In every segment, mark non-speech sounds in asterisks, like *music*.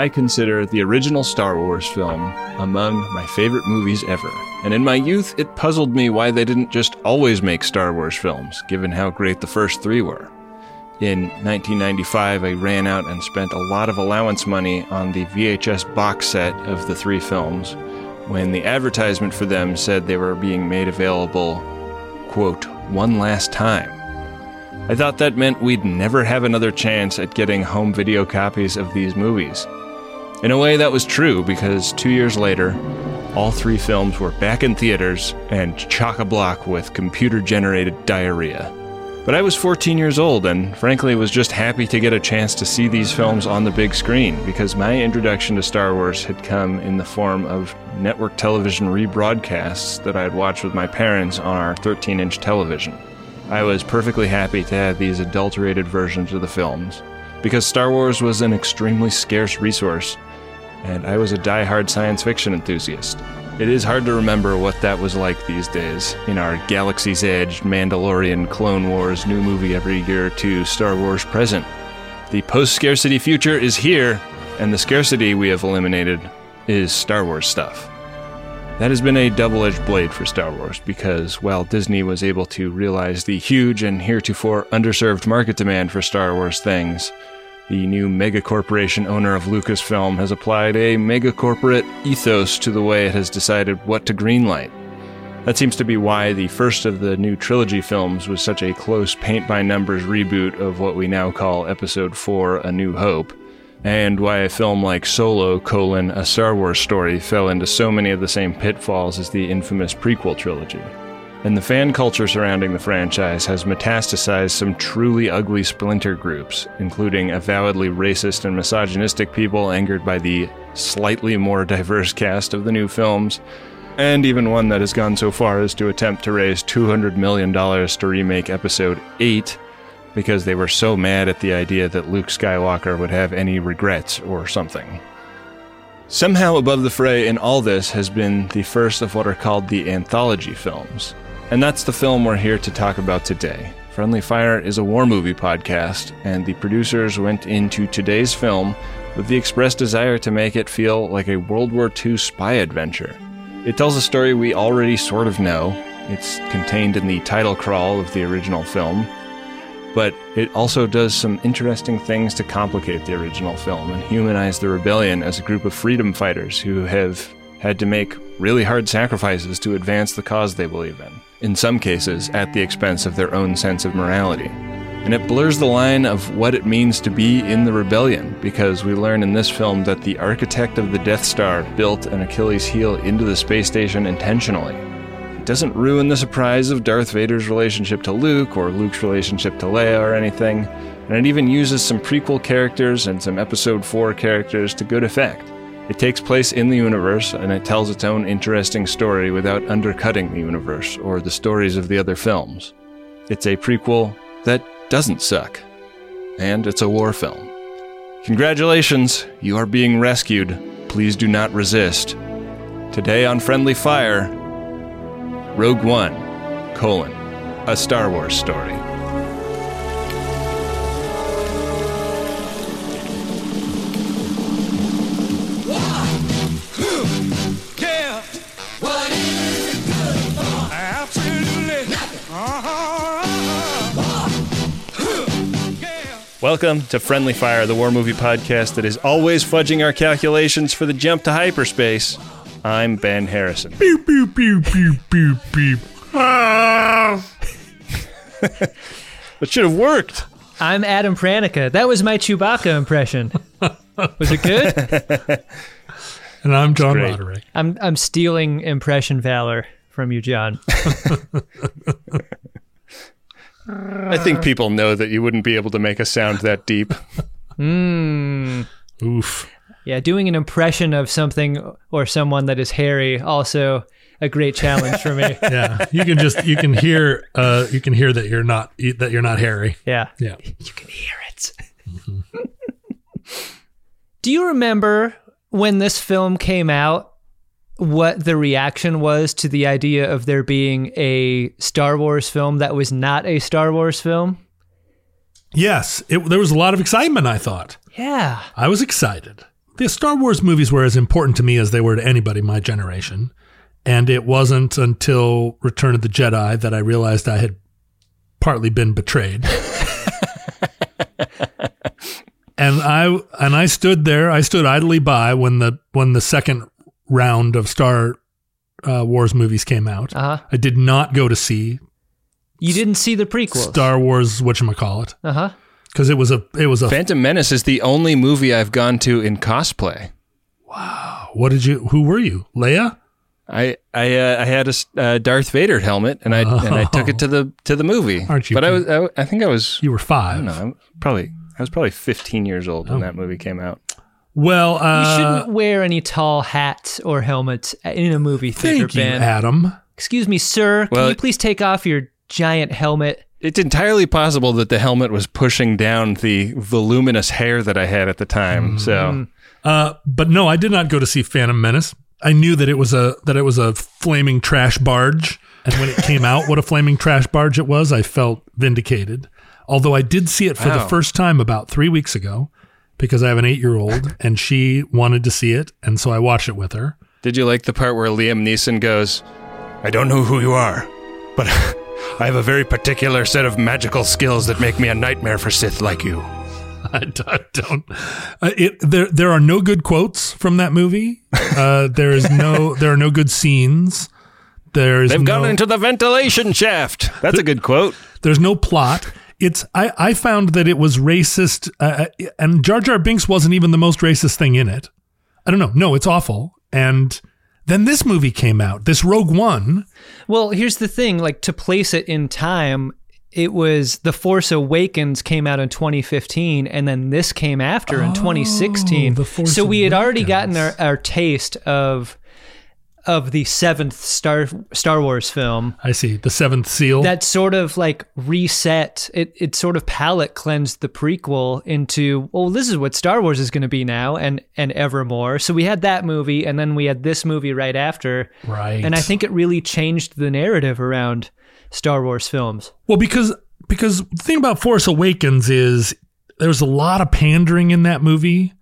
I consider the original Star Wars film among my favorite movies ever. And in my youth, it puzzled me why they didn't just always make Star Wars films, given how great the first three were. In 1995, I ran out and spent a lot of allowance money on the VHS box set of the three films when the advertisement for them said they were being made available, quote, one last time. I thought that meant we'd never have another chance at getting home video copies of these movies. In a way, that was true because two years later, all three films were back in theaters and chock a block with computer generated diarrhea. But I was 14 years old and frankly was just happy to get a chance to see these films on the big screen because my introduction to Star Wars had come in the form of network television rebroadcasts that I had watched with my parents on our 13 inch television. I was perfectly happy to have these adulterated versions of the films because Star Wars was an extremely scarce resource and I was a die-hard science fiction enthusiast. It is hard to remember what that was like these days in our Galaxy's Edge, Mandalorian, Clone Wars, new movie every year or two, Star Wars present. The post scarcity future is here, and the scarcity we have eliminated is Star Wars stuff. That has been a double edged blade for Star Wars because while Disney was able to realize the huge and heretofore underserved market demand for Star Wars things, the new megacorporation owner of Lucasfilm has applied a megacorporate ethos to the way it has decided what to greenlight. That seems to be why the first of the new trilogy films was such a close paint by numbers reboot of what we now call Episode 4 A New Hope, and why a film like Solo, colon, a Star Wars story fell into so many of the same pitfalls as the infamous prequel trilogy and the fan culture surrounding the franchise has metastasized some truly ugly splinter groups, including avowedly racist and misogynistic people angered by the slightly more diverse cast of the new films, and even one that has gone so far as to attempt to raise $200 million to remake Episode 8 because they were so mad at the idea that Luke Skywalker would have any regrets or something. Somehow above the fray in all this has been the first of what are called the anthology films, and that's the film we're here to talk about today. Friendly Fire is a war movie podcast, and the producers went into today's film with the express desire to make it feel like a World War II spy adventure. It tells a story we already sort of know. It's contained in the title crawl of the original film, but it also does some interesting things to complicate the original film and humanize the rebellion as a group of freedom fighters who have had to make really hard sacrifices to advance the cause they believe in in some cases at the expense of their own sense of morality. And it blurs the line of what it means to be in the rebellion, because we learn in this film that the architect of the Death Star built an Achilles heel into the space station intentionally. It doesn't ruin the surprise of Darth Vader's relationship to Luke or Luke's relationship to Leia or anything, and it even uses some prequel characters and some Episode 4 characters to good effect. It takes place in the universe and it tells its own interesting story without undercutting the universe or the stories of the other films. It's a prequel that doesn't suck. And it's a war film. Congratulations, you are being rescued. Please do not resist. Today on Friendly Fire, Rogue One, colon, a Star Wars story. Welcome to Friendly Fire, the war movie podcast that is always fudging our calculations for the jump to hyperspace. I'm Ben Harrison. Pew pew pew pew pew pew. Ah. That should have worked. I'm Adam Pranica. That was my Chewbacca impression. Was it good? *laughs* And I'm John great. Roderick. I'm I'm stealing impression valor from you, John. *laughs* I think people know that you wouldn't be able to make a sound that deep. Mm. Oof. Yeah, doing an impression of something or someone that is hairy also a great challenge for me. *laughs* Yeah, you can just you can hear uh you can hear that you're not that you're not hairy. Yeah. Yeah. You can hear it. *laughs* Do you remember when this film came out what the reaction was to the idea of there being a Star Wars film that was not a Star Wars film? Yes, it, there was a lot of excitement. I thought Yeah. I was excited the Star Wars movies were as important to me as they were to anybody my generation. And it wasn't until Return of the Jedi that I realized I had partly been betrayed. *laughs* and I and I stood there. I stood idly by when the when the second round of Star uh, Wars movies came out. Uh huh. I did not go to see You didn't see the prequels. Star Wars whatchamacallit Uh huh. because it was a it was a Phantom Menace is the only movie I've gone to in cosplay. Wow. What did you who were you Leia I I uh, I had a uh, Darth Vader helmet and I and I took it to the to the movie. *laughs* Aren't you But I was I, I think I was you were I five don't know I'm probably I was probably 15 years old Oh. when that movie came out. Well You uh, shouldn't wear any tall hats or helmets in a movie theater, thank you Ben. Adam Excuse me, sir. Well- Can you please take off your giant helmet? It's entirely possible that the helmet was pushing down the voluminous hair that I had at the time. So Uh, but no, I did not go to see Phantom Menace. I knew that it was a that it was a flaming trash barge, and when it came out, what a flaming trash barge it was, I felt vindicated. Although I did see it for the first time about three weeks ago, because I have an eight year old *laughs* and she wanted to see it, and so I watched it with her. Did you like the part where Liam Neeson goes, I don't know who you are, but *laughs* I have a very particular set of magical skills that make me a nightmare for Sith like you. *laughs* I don't. Uh, it there there are no good quotes from that movie. Uh, there is no there are no good scenes. There's They've no, gone into the ventilation shaft. That's a good quote. There's no plot. It's I, I found that it was racist, uh, and Jar Jar Binks wasn't even the most racist thing in it. I don't know. No, it's awful. And then this movie came out, this Rogue One. Well, here's the thing like to place it in time, it was The Force Awakens came out in 2015 and then this came after in 2016. Oh, The Force so we had already gotten our, our taste of of the seventh Star Star Wars film I see the Seventh Seal. that sort of like reset it it sort of palette cleansed the prequel into well this is what Star Wars is going to be now and and evermore so we had that movie and then we had this movie right after right. and I think it really changed the narrative around Star Wars films well because because the thing about Force Awakens is there's a lot of pandering in that movie,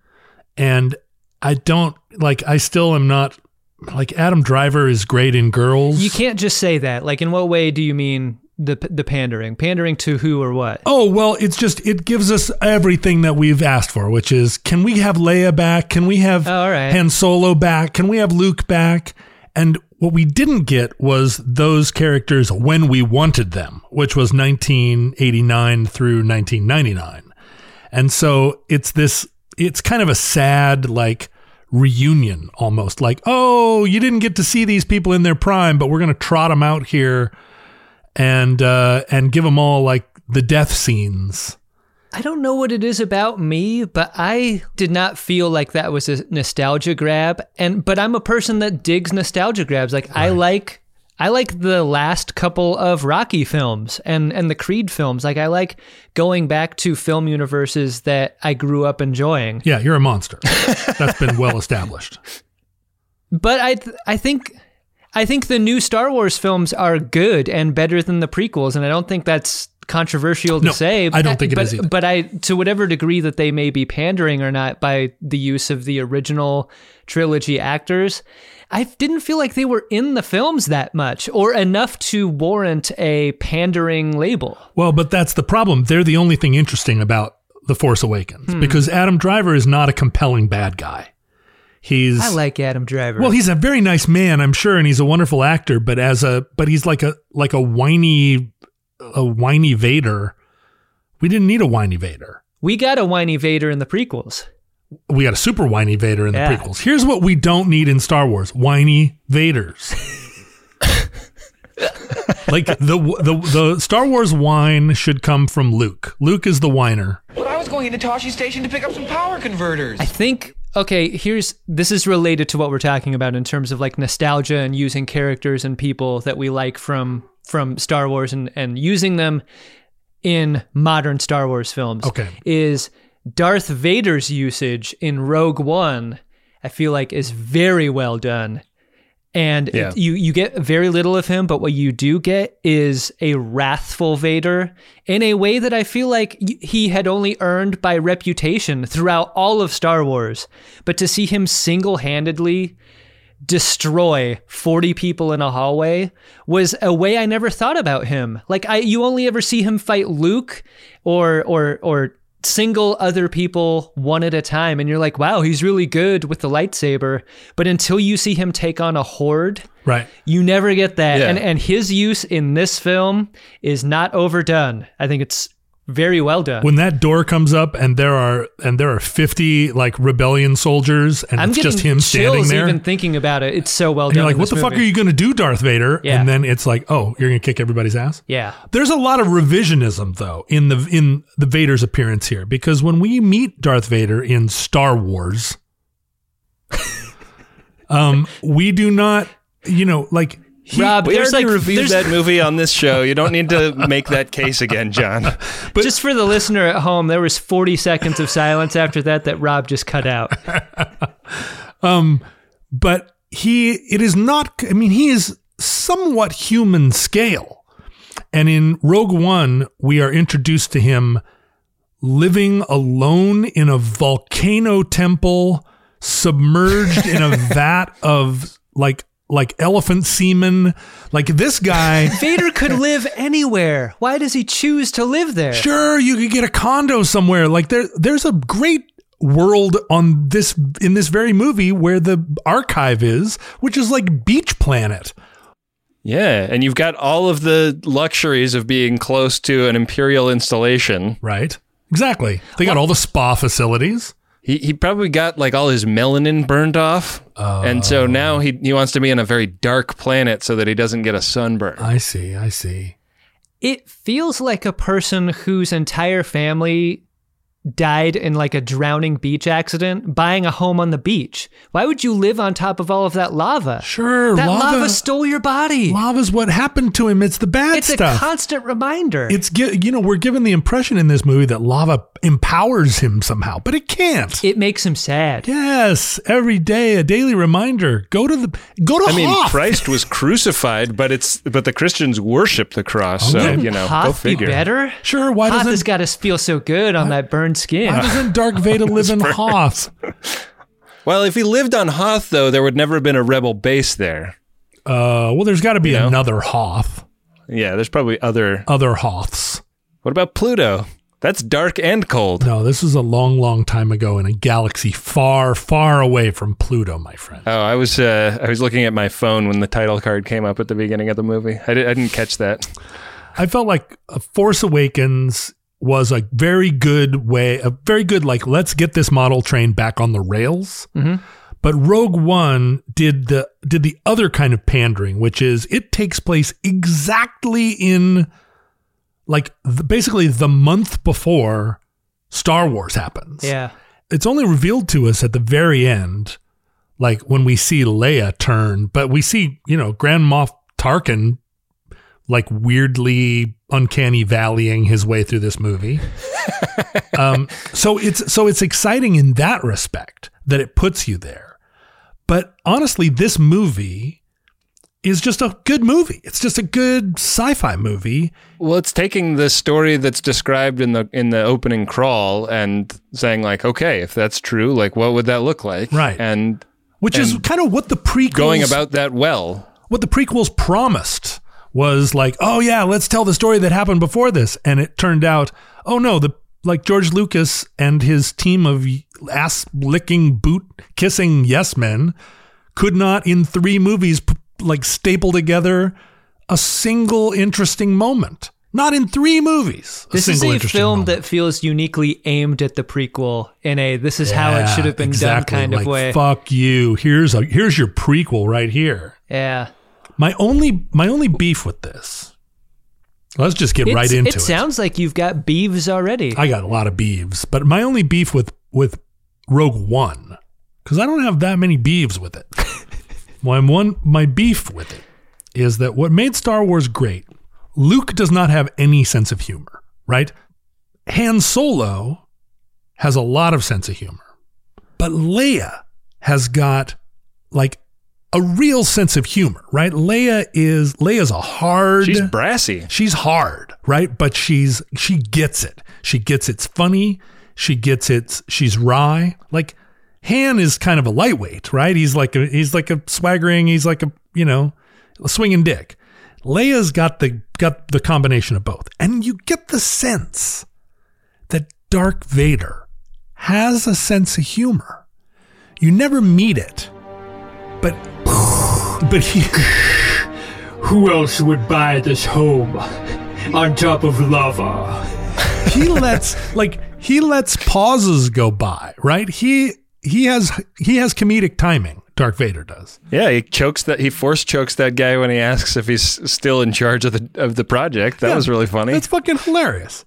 and I don't like. I still am not like Adam Driver is great in Girls. you can't just say that like in what way do you mean the the pandering pandering to who or what Oh, well, it's just, it gives us everything that we've asked for, which is can we have Leia back? Can we have Oh, all right. Han Solo back? Can we have Luke back? And what we didn't get was those characters when we wanted them, which was 1989 through 1999. And so it's this, it's kind of a sad, like, reunion almost like, oh, you didn't get to see these people in their prime, but we're going to trot them out here and uh, and give them all like the death scenes. I don't know what it is about me, but I did not feel like that was a nostalgia grab. And but I'm a person that digs nostalgia grabs. Like I like I like the last couple of Rocky films and and the Creed films. Like I like going back to film universes that I grew up enjoying. Yeah, you're a monster. That's been well established. *laughs* But I th- I think I think the new Star Wars films are good and better than the prequels, and I don't think that's controversial to No, say. I don't think it but, is either. But I, to whatever degree that they may be pandering or not by the use of the original trilogy actors, I didn't feel like they were in the films that much or enough to warrant a pandering label. Well, but that's the problem. They're the only thing interesting about The Force Awakens Hmm. because Adam Driver is not a compelling bad guy. He's I like Adam Driver. well, he's a very nice man, I'm sure, and he's a wonderful actor. But as a but he's like a like a whiny a whiny Vader. We didn't need a whiny Vader. we got a whiny Vader in the prequels. We got a super whiny Vader in the Yeah. prequels. Here's what we don't need in Star Wars: whiny Vaders. *laughs* like the the the Star Wars wine should come from Luke. Luke is the whiner. But I was going into Tosche Station to pick up some power converters. I think okay, here's this is related to what we're talking about in terms of like nostalgia and using characters and people that we like from from Star Wars and and using them in modern Star Wars films. Okay. Is Darth Vader's usage in Rogue One I feel like is very well done. And Yeah. you you get very little of him, but what you do get is a wrathful Vader in a way that I feel like he had only earned by reputation throughout all of Star Wars. But to see him single-handedly destroy 40 people in a hallway was a way I never thought about him. Like I you only ever see him fight Luke or or or single other people one at a time and you're like, "Wow, he's really good with the lightsaber." But until you see him take on a horde, Right. you never get that. Yeah. And and his use in this film is not overdone. I think it's very well done. When that door comes up and there are and there are 50 like rebellion soldiers and I'm it's just him standing there. even thinking about it. It's so well and done. you're like, what the fuck are you going to do, Darth Vader? Yeah. And then it's like, oh, you're going to kick everybody's ass. Yeah. There's a lot of revisionism though in the in the Vader's appearance here because when we meet Darth Vader in Star Wars, *laughs* um, we do not, you know, like he, Rob, We already like reviewed that movie on this show. You don't need to *laughs* make that case again, John. *laughs* But, just for the listener at home, there was 40 seconds of silence after that that Rob just cut out. *laughs* Um, but he it is not i mean he is somewhat human scale and in rogue one we are introduced to him living alone in a volcano temple submerged in a vat of like like elephant semen like this guy *laughs* Vader could *laughs* live anywhere. Why does he choose to live there? Sure, you could get a condo somewhere. Like there, there's a great world on this in this very movie where the archive is, which is like Beach Planet. Yeah, and you've got all of the luxuries of being close to an imperial installation. Right. Exactly. They got all the spa facilities. He he probably got like all his melanin burned off, and so oh. now he he wants to be on a very dark planet so that he doesn't get a sunburn. I see. I see. It feels like a person whose entire family died in like a drowning beach accident buying a home on the beach. Why would you live on top of all of that lava? Sure, That lava, lava. stole your body. Lava's what happened to him. It's the bad it's stuff. It's a constant reminder. it's gi- you know we're given the impression in this movie that lava empowers him somehow, but it can't. it makes him sad. yes, every day a daily reminder. Go to the go to I mean, Christ was crucified, but it's but the Christians worship the cross, so you know, go Hoth be figure. better? Sure, why Hoth doesn't has got to feel so good on that burned skin. Why doesn't Dark *laughs* Vader live in Hoth? *laughs* Well, if he lived on Hoth, though, there would never have been a rebel base there. Uh, well, there's got to be know? another Hoth, Yeah, there's probably other. other Hoths. What about Pluto? That's dark and cold. No, this was a long, long time ago in a galaxy far, far away from Pluto, my friend. Oh, I was uh, I was looking at my phone when the title card came up at the beginning of the movie. I, di- I didn't catch that. I felt like uh, Force Awakens was a very good way, a very good like let's get this model train back on the rails. Mm-hmm. But Rogue One did the did the other kind of pandering, which is it takes place exactly in like the, basically the month before Star Wars happens. yeah. It's only revealed to us at the very end, like when we see Leia turn, but we see, you know, Grand Moff Tarkin like weirdly uncanny valleying his way through this movie. *laughs* um, so it's so it's exciting in that respect that it puts you there. But honestly, this movie is just a good movie. It's just a good sci-fi movie. Well, it's taking the story that's described in the in the opening crawl and saying like, okay, if that's true, like what would that look like? Right. And Which is kind of what the prequels going about that well. what the prequels promised was like, oh yeah, let's tell the story that happened before this, and it turned out, oh no, the like George Lucas and his team of ass licking, boot kissing yes men could not in three movies like staple together a single interesting moment. Not in three movies. This is a film moment. that feels uniquely aimed at the prequel in a this is how it should have been exactly. done kind of Like, way. Fuck you. Here's a here's your prequel right here. Yeah. My only my only beef with this. Let's just get right into it it. sounds like you've got beeves already. I got a lot of beeves, but my only beef with with Rogue One because I don't have that many beeves with it. *laughs* my one my beef with it is that what made Star Wars great. Luke does not have any sense of humor, right? Han Solo has a lot of sense of humor, but Leia has got like a real sense of humor, right? Leia is Leia's a hard She's brassy. she's hard, right? But she's she gets it. She gets it's funny. She gets it's she's wry. Like Han is kind of a lightweight, right? He's like a he's like a swaggering. He's like a you know a swinging dick. Leia's got the got the combination of both, and you get the sense that Dark Vader has a sense of humor. You never meet it, but but he Who else would buy this home on top of lava? he lets like he lets pauses go by, right? He he has he has comedic timing. Dark Vader does. Yeah, he chokes that. He force chokes that guy when he asks if he's still in charge of the of the project. That Yeah, was really funny. That's fucking hilarious.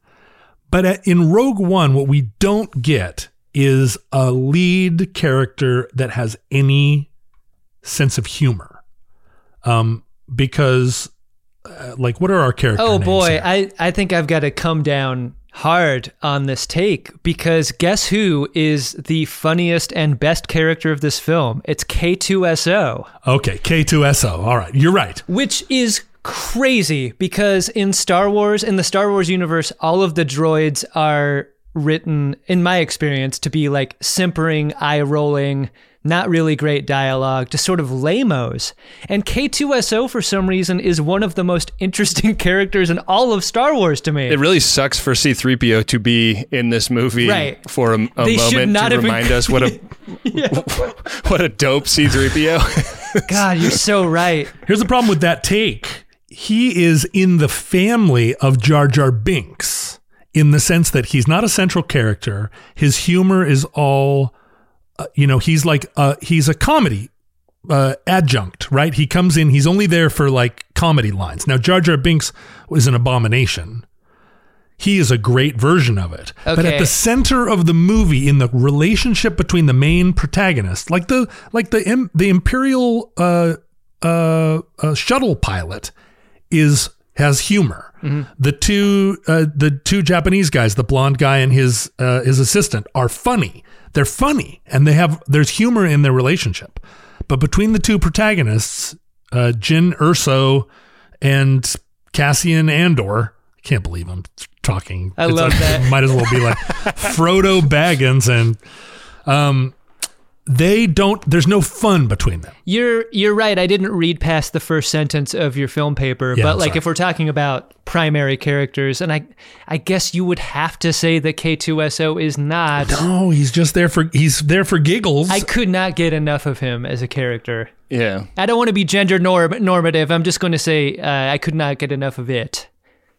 But at, in Rogue One, what we don't get is a lead character that has any sense of humor. Um, because, uh, like, what are our characters? Oh boy, I, I think I've got to come down hard on this take because guess who is the funniest and best character of this film? It's K2SO, okay, K2SO. All right, you're right. which is crazy because in Star Wars, in the Star Wars universe, all of the droids are written, in my experience, to be like simpering, eye rolling, not really great dialogue, just sort of lamos. And K2SO, for some reason, is one of the most *laughs* interesting characters in all of Star Wars to me. it really sucks for C-3PO to be in this movie Right. for a, a They moment not to have remind us what a *laughs* *laughs* what a dope C-3PO. God, you're so right. Here's the problem with that take. He is in the family of Jar Jar Binks in the sense that he's not a central character. His humor is all, uh, you know, he's like, uh, he's a comedy uh, adjunct, right? He comes in, he's only there for like comedy lines. Now, Jar Jar Binks was an abomination. He is a great version of it. But at the center of the movie, in the relationship between the main protagonist, like the like the the Imperial uh, uh, uh, shuttle pilot, is has humor. The two uh, the two Japanese guys, the blonde guy and his uh, his assistant, are funny. They're funny, and they have there's humor in their relationship. But between the two protagonists, uh, Jyn Erso and Cassian Andor, I can't believe I'm talking. I love that. Might as well be like *laughs* Frodo Baggins and um, they don't. There's no fun between them. You're you're right. I didn't read past the first sentence of your film paper, Yeah, but I'm like sorry. if we're talking about primary characters, and I I guess you would have to say that K2SO is not. No, he's just there for he's there for giggles. I could not get enough of him as a character. yeah, I don't want to be gender norm- normative. I'm just going to say uh, I could not get enough of it.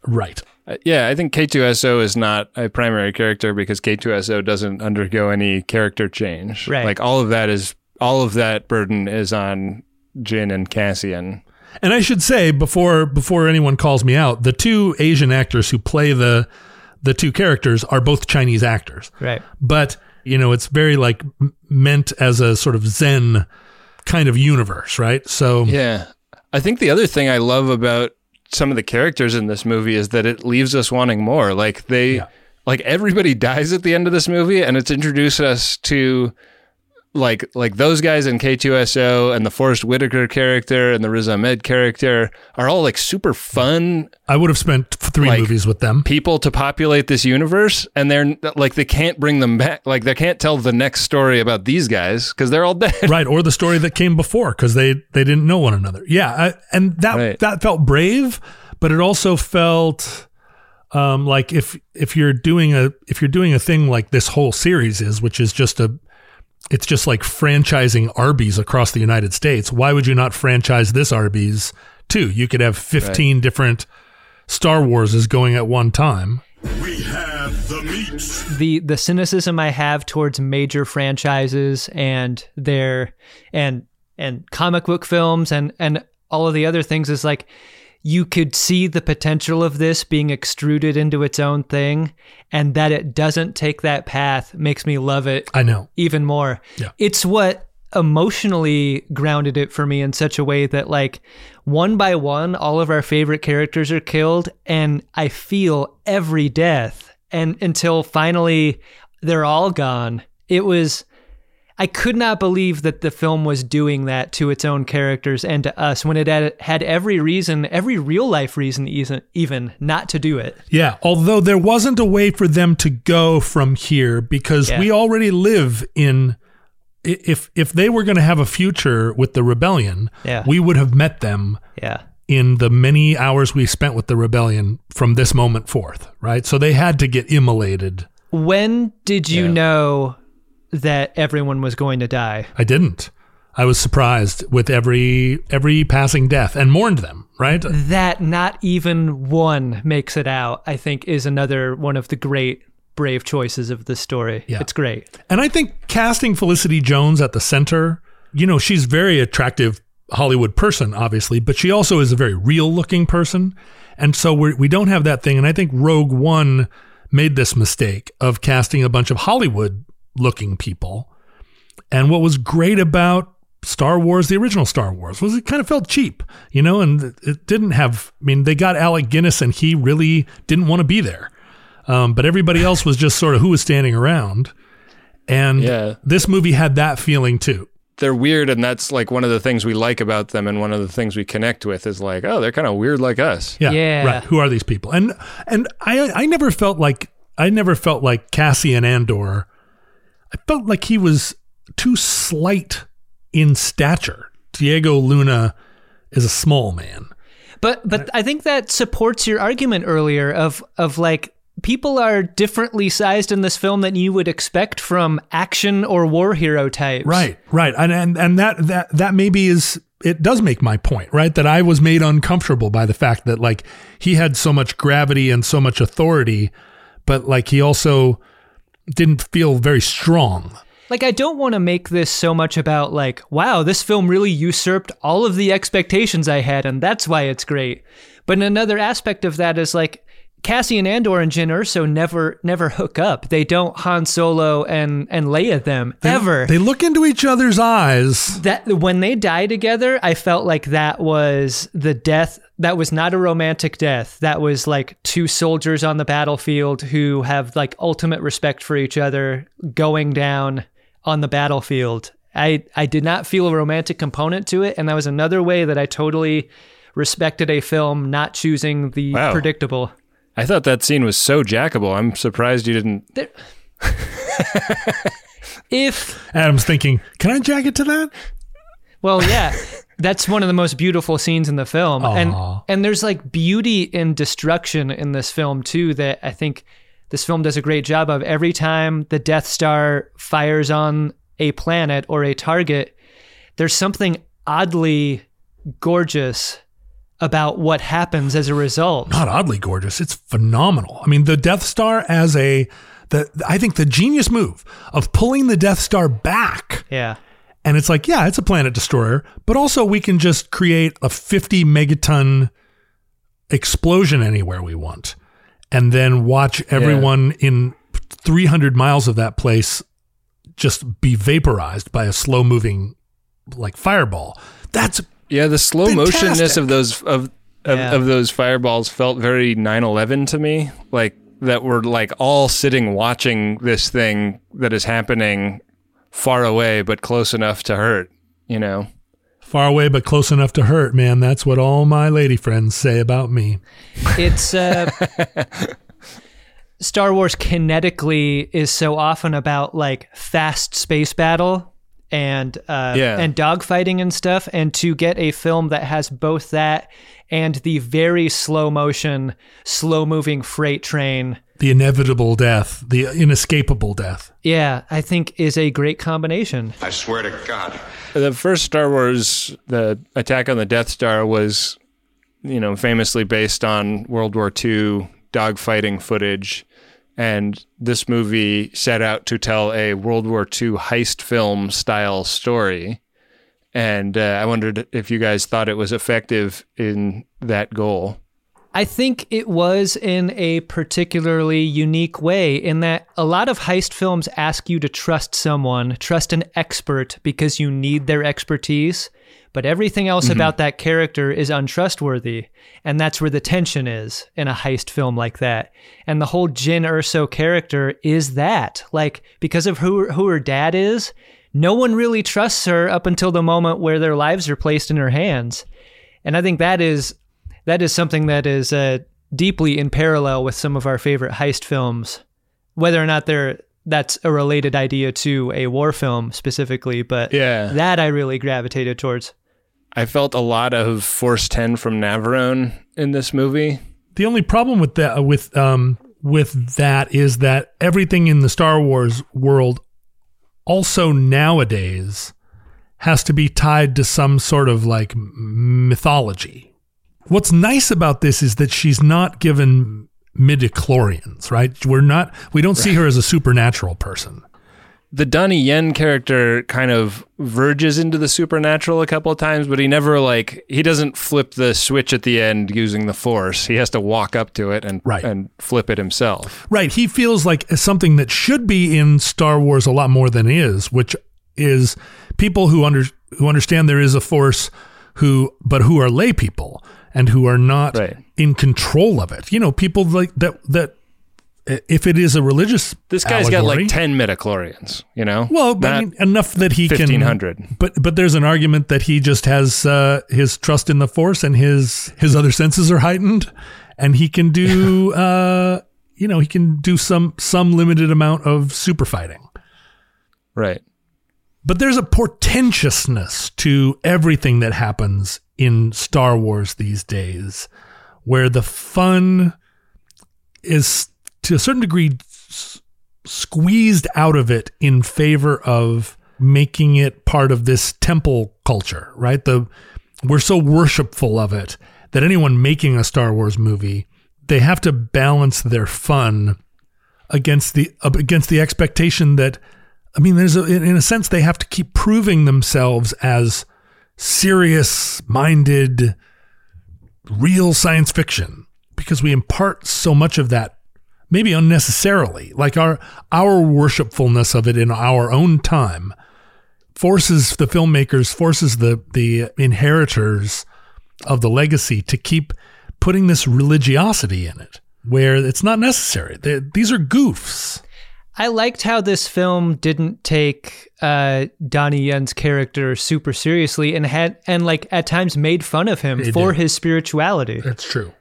right. Uh, yeah. I think K2SO is not a primary character because K2SO doesn't undergo any character change. Right. Like all of that is all of that burden is on Jyn and Cassian. And I should say before before anyone calls me out, the two Asian actors who play the the two characters are both Chinese actors. Right. But you know, it's very like meant as a sort of Zen kind of universe, right? So Yeah. I think the other thing I love about some of the characters in this movie is that it leaves us wanting more. Like they Yeah. like everybody *laughs* dies at the end of this movie and it's introduced us to like like those guys in K2SO and the Forest Whitaker character and the Riz Ahmed character are all like super fun I would have spent three Like- movies with them. people to populate this universe and they're like they can't bring them back like they can't tell the next story about these guys because they're all dead right or the story that came before because they they didn't know one another yeah I, and that Right. that felt brave but it also felt um like if if you're doing a if you're doing a thing like this whole series is which is just a it's just like franchising arby's across the united states. Why would you not franchise this arby's too? You could have 15 different star wars is going at one time. We have the meat. the the cynicism I have towards major franchises and their and and comic book films and and all of the other things is like you could see the potential of this being extruded into its own thing and that it doesn't take that path makes me love it i know even more. Yeah. It's what emotionally grounded it for me in such a way that like one by one all of our favorite characters are killed and I feel every death and until finally they're all gone. It was I could not believe that the film was doing that to its own characters and to us when it had, had every reason, every real life reason, even, even not to do it. Yeah, although there wasn't a way for them to go from here because Yeah. we already live in if if they were going to have a future with the rebellion, Yeah. we would have met them Yeah. in the many hours we spent with the rebellion from this moment forth, right? So they had to get immolated. When did you Yeah. know that everyone was going to die? I didn't. I was surprised with every every passing death and mourned them, right? That not even one makes it out, I think, is another one of the great brave choices of the story. Yeah. It's great. And I think casting Felicity Jones at the center, you know, she's very attractive Hollywood person, obviously, but she also is a very real looking person. And so we're, we don't have that thing. And I think Rogue One made this mistake of casting a bunch of Hollywood looking people. And what was great about Star Wars, the original Star Wars, was it kind of felt cheap, you know, and it didn't have, I mean, they got Alec Guinness and he really didn't want to be there. Um, but everybody *laughs* else was just sort of who was standing around. And Yeah. this movie had that feeling too. They're weird, and that's like one of the things we like about them, and one of the things we connect with is like, oh, they're kind of weird like us. Yeah, Yeah. Right. Who are these people? And and I I never felt like I never felt like Cassian Andor. I felt like he was too slight in stature. Diego Luna is a small man. But but I think that supports your argument earlier of of like people are differently sized in this film than you would expect from action or war hero types. Right, right. And and and that that that maybe is it does make my point, right? That I was made uncomfortable by the fact that like he had so much gravity and so much authority, but like he also didn't feel very strong. Like I don't want to make this so much about like, wow, this film really usurped all of the expectations I had and that's why it's great. But another aspect of that is like Cassian and Andor and Jyn Erso never never hook up. They don't Han Solo and and Leia them ever. They look into each other's eyes. that when they die together, I felt like that was the death. That was not a romantic death. That was like two soldiers on the battlefield who have like ultimate respect for each other going down on the battlefield. I I did not feel a romantic component to it, and that was another way that I totally respected a film not choosing the Wow. predictable. I thought that scene was so jackable. I'm surprised you didn't. *laughs* If Adam's thinking, "Can I jack it to that?" Well, yeah. That's one of the most beautiful scenes in the film. And and there's like beauty in destruction in this film too that I think this film does a great job of. Every time the Death Star fires on a planet or a target, there's something oddly gorgeous about what happens as a result. Not oddly gorgeous. It's phenomenal. I mean, the Death Star as a the I think the genius move of pulling the Death Star back Yeah. And it's like, yeah, it's a planet destroyer, but also we can just create a 50 megaton explosion anywhere we want. And then watch everyone in 300 miles of that place just be vaporized by a slow moving like fireball. That's Yeah, the slow Fantastic. motionness of those of of, Yeah. of those fireballs felt very 9/11 to me. Like that we're like all sitting watching this thing that is happening far away but close enough to hurt. You know. far away but close enough to hurt, man. That's what all my lady friends say about me. It's uh *laughs* Star Wars kinetically is so often about like fast space battle and uh Yeah. and dogfighting and stuff and to get a film that has both that and the very slow motion slow moving freight train The inevitable death, the inescapable death. yeah I think is a great combination I swear to God. The first Star Wars, the attack on the Death Star was, you know, famously based on World War II dogfighting footage. And this movie set out to tell a World War II heist film style story. And uh, I wondered if you guys thought it was effective in that goal. I think it was in a particularly unique way in that a lot of heist films ask you to trust someone, trust an expert because you need their expertise, but everything else about that character is untrustworthy. And that's where the tension is in a heist film like that. And the whole Jyn Erso character is that. Like, because of who, who her dad is, no one really trusts her up until the moment where their lives are placed in her hands. And I think that is that is something that is uh, deeply in parallel with some of our favorite heist films, whether or not they're that's a related idea to a war film specifically, but Yeah. that I really gravitated towards. I felt a lot of Force 10 from Navarone in this movie. The only problem with that with um with that is that everything in the Star Wars world also nowadays has to be tied to some sort of like mythology. What's nice about this is that she's not given midichlorians, right? We're not we don't see her as a supernatural person. The Donnie Yen character kind of verges into the supernatural a couple of times, but he never like he doesn't flip the switch at the end using the force. He has to walk up to it and Right. and flip it himself. Right. He feels like something that should be in Star Wars a lot more than is, which is people who under who understand there is a force who but who are lay people and who are not Right. in control of it. You know, people like that that if it is a religious This guy's allegory- got like 10 midichlorians, you know? well, but I mean, enough that he can 1500. But but there's an argument that he just has uh, his trust in the force and his his other senses are heightened, and he can do *laughs* uh, you know he can do some some limited amount of super fighting. Right. But there's a portentousness to everything that happens in Star Wars these days, where the fun is to a certain degree s- squeezed out of it in favor of making it part of this temple culture, right? The we're so worshipful of it that anyone making a Star Wars movie, they have to balance their fun against the against the expectation that I mean, there's a, in a sense they have to keep proving themselves as serious-minded, real science fiction because we impart so much of that, maybe unnecessarily, like our our worshipfulness of it in our own time forces the filmmakers, forces the the inheritors of the legacy to keep putting this religiosity in it, where it's not necessary. They, these are goofs. I liked how this film didn't take uh, Donnie Yen's character super seriously and had and like at times made fun of him It for did. his spirituality. That's true.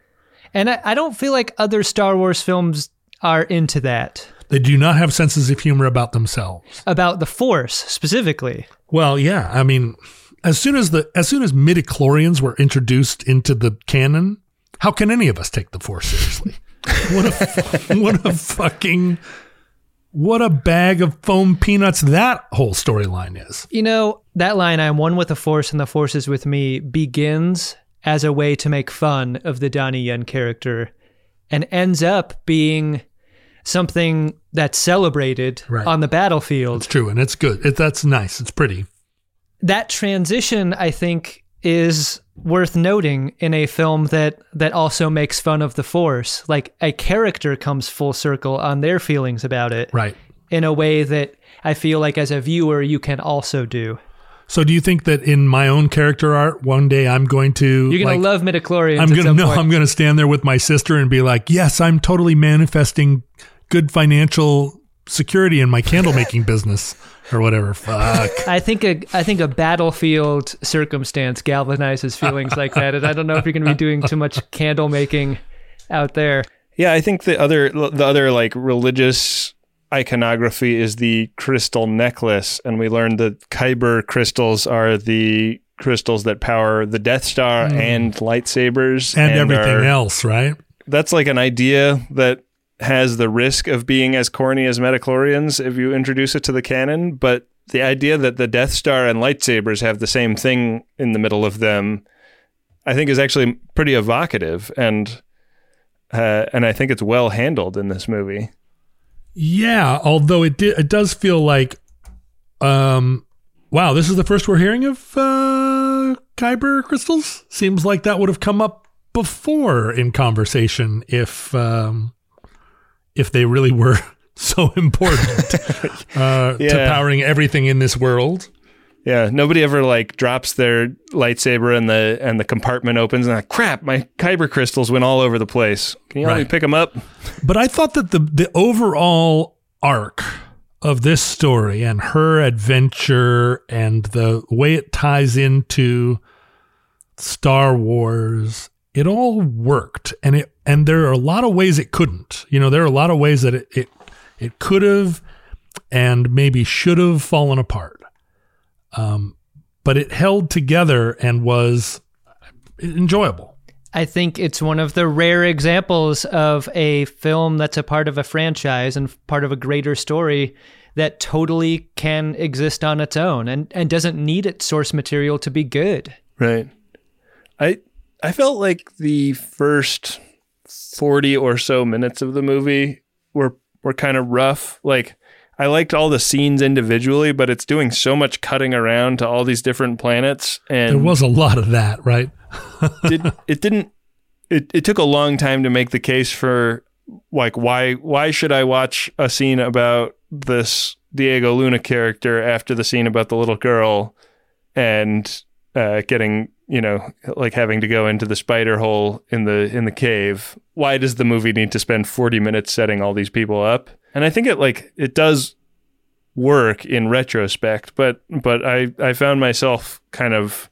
And I, I don't feel like other Star Wars films are into that They do not have senses of humor about themselves. about the Force specifically. Well, yeah, I mean, as soon as the as soon as midichlorians were introduced into the canon, how can any of us take the Force seriously? *laughs* what a what a fucking what a bag of foam peanuts that whole storyline is. You know, that line, I'm one with the Force and the Force is with me, begins as a way to make fun of the Donnie Yen character and ends up being something that's celebrated Right. on the battlefield. It's true, and it's good. It, that's nice. It's pretty. that transition I think is worth noting in a film that that also makes fun of the force like a character comes full circle on their feelings about it Right. in a way that I feel like as a viewer you can also do. So, do you think that in my own character art, one day I'm going to You're gonna like, love midichlorians. I'm gonna *laughs* no, point. I'm gonna stand there with my sister and be like, yes, I'm totally manifesting good financial security in my candle making *laughs* business or whatever. Fuck. I think a I think a battlefield circumstance galvanizes feelings like that, and I don't know if you're going to be doing too much candle making out there. Yeah, I think the other the other like religious iconography is the crystal necklace, and we learned that Kyber crystals are the crystals that power the Death Star and lightsabers Hmm. and, everything are- else, right? That's like an idea that has the risk of being as corny as midichlorians if you introduce it to the canon, but the idea that the Death Star and lightsabers have the same thing in the middle of them, I think is actually pretty evocative and uh, and I think it's well handled in this movie. Yeah, although it did, it does feel like, um, wow, this is the first we're hearing of uh, Kyber crystals. Seems like that would have come up before in conversation if um, if they really were *laughs* so important *laughs* uh, to powering everything in this world. Yeah, nobody ever like drops their lightsaber and the and the compartment opens and like crap, my kyber crystals went all over the place. Can you help me pick them up? But I thought that the the overall arc of this story and her adventure and the way it ties into Star Wars, it all worked. And it and there are a lot of ways it couldn't. You know, there are a lot of ways that it it, it could have and maybe should have fallen apart. Um, but it held together and was enjoyable. I think it's one of the rare examples of a film that's a part of a franchise and part of a greater story that totally can exist on its own and, and doesn't need its source material to be good. Right. I I felt like the first 40 or so minutes of the movie were were kind of rough. Like I liked all the scenes individually, but it's doing so much cutting around to all these different planets and There was a lot of that, right? *laughs* did, it didn't it, it took a long time to make the case for like why why should I watch a scene about this Diego Luna character after the scene about the little girl and uh, getting you know like having to go into the spider hole in the in the cave. Why does the movie need to spend 40 minutes setting all these people up? And i think it like it does work in retrospect but but i i found myself kind of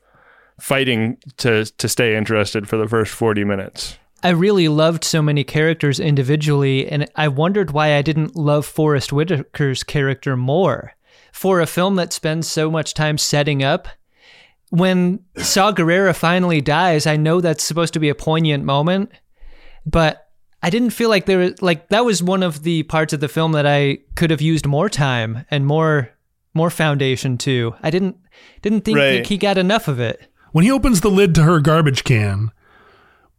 fighting to to stay interested for the first 40 minutes. I really loved so many characters individually, and I wondered why I didn't love Forest Whitaker's character more. For a film that spends so much time setting up, when Saw Gerrera finally dies, I know that's supposed to be a poignant moment, but I didn't feel like there was like that was one of the parts of the film that I could have used more time and more more foundation to. I didn't didn't think Right. like he got enough of it. when he opens the lid to her garbage can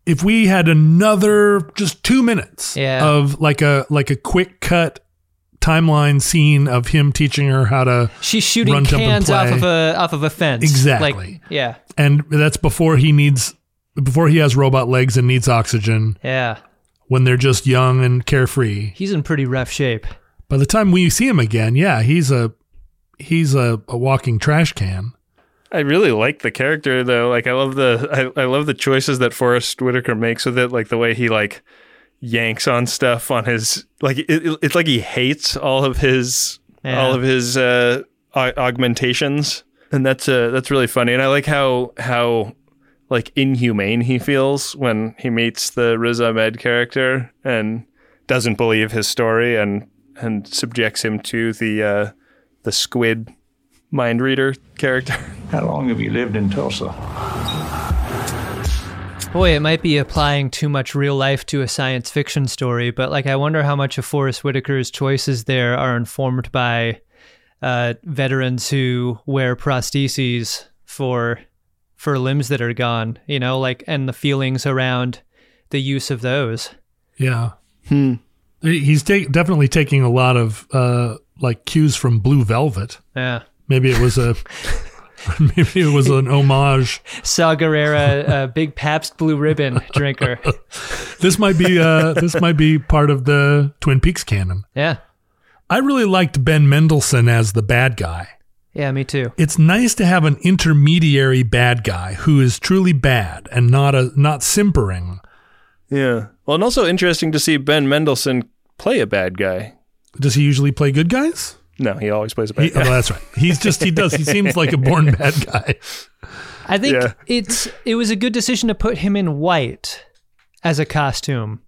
if we had another just two minutes Yeah. of like a like a quick cut timeline scene of him teaching her how to She's shooting Run, jump, and cans off of a off of a fence. Exactly. Like, yeah. and that's before he needs before he has robot legs and needs oxygen Yeah. when they're just young and carefree He's in pretty rough shape. by the time we see him again yeah he's a he's a, a walking trash can I really like the character though. Like I love the I, I love the choices that Forest Whitaker makes with it. Like the way he like yanks on stuff on his like it, it- it's like he hates all of his Yeah. all of his uh, augmentations, and that's uh that's really funny. And I like how how like inhumane he feels when he meets the Riz Ahmed character and doesn't believe his story and and subjects him to the uh, the squid mind reader character. How long have you lived in Tulsa? Boy, it might be applying too much real life to a science fiction story, but like I wonder how much of Forest Whitaker's choices there are informed by uh, veterans who wear prostheses for for limbs that are gone, you know, like and the feelings around the use of those. yeah he's ta- definitely taking a lot of uh like cues from blue velvet Yeah. maybe it was a *laughs* *laughs* maybe it was an homage Saw Gerrera, a big Pabst Blue Ribbon *laughs* drinker. this might be uh this might be part of the twin peaks canon Yeah. i really liked ben mendelsohn as the bad guy Yeah, me too. it's nice to have an intermediary bad guy who is truly bad and not a not simpering Yeah. Well, and also interesting to see Ben Mendelsohn play a bad guy. does he usually play good guys No, he always plays a bad he, guy. oh, that's right he's just he does he seems like a born *laughs* bad guy I think Yeah. it's it was a good decision to put him in white as a costume.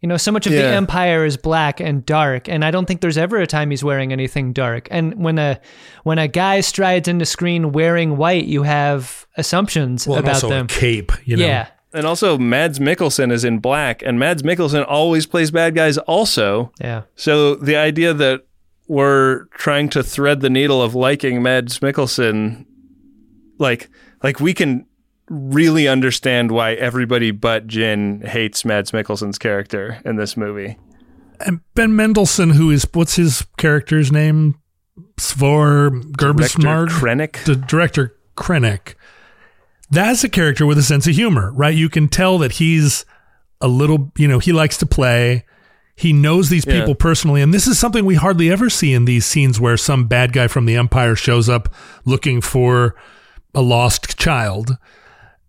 You know, so much of the empire is black and dark, and I don't think there's ever a time he's wearing anything dark. And when a when a guy strides into screen wearing white, you have assumptions well, and about also them. a cape you know Yeah. And also, Mads Mikkelsen is in black, and Mads Mikkelsen always plays bad guys also. Yeah. So the idea that we're trying to thread the needle of liking Mads Mikkelsen, like, like we can really understand why everybody but Jyn hates Mads Mikkelsen's character in this movie. and ben mendelsohn who is what's his character's name svor Director Krennic. the director Krennic, that's a character with a sense of humor, right? You can tell that he's a little, you know, he likes to play. He knows these Yeah. people personally, and this is something we hardly ever see in these scenes where some bad guy from the Empire shows up looking for a lost child.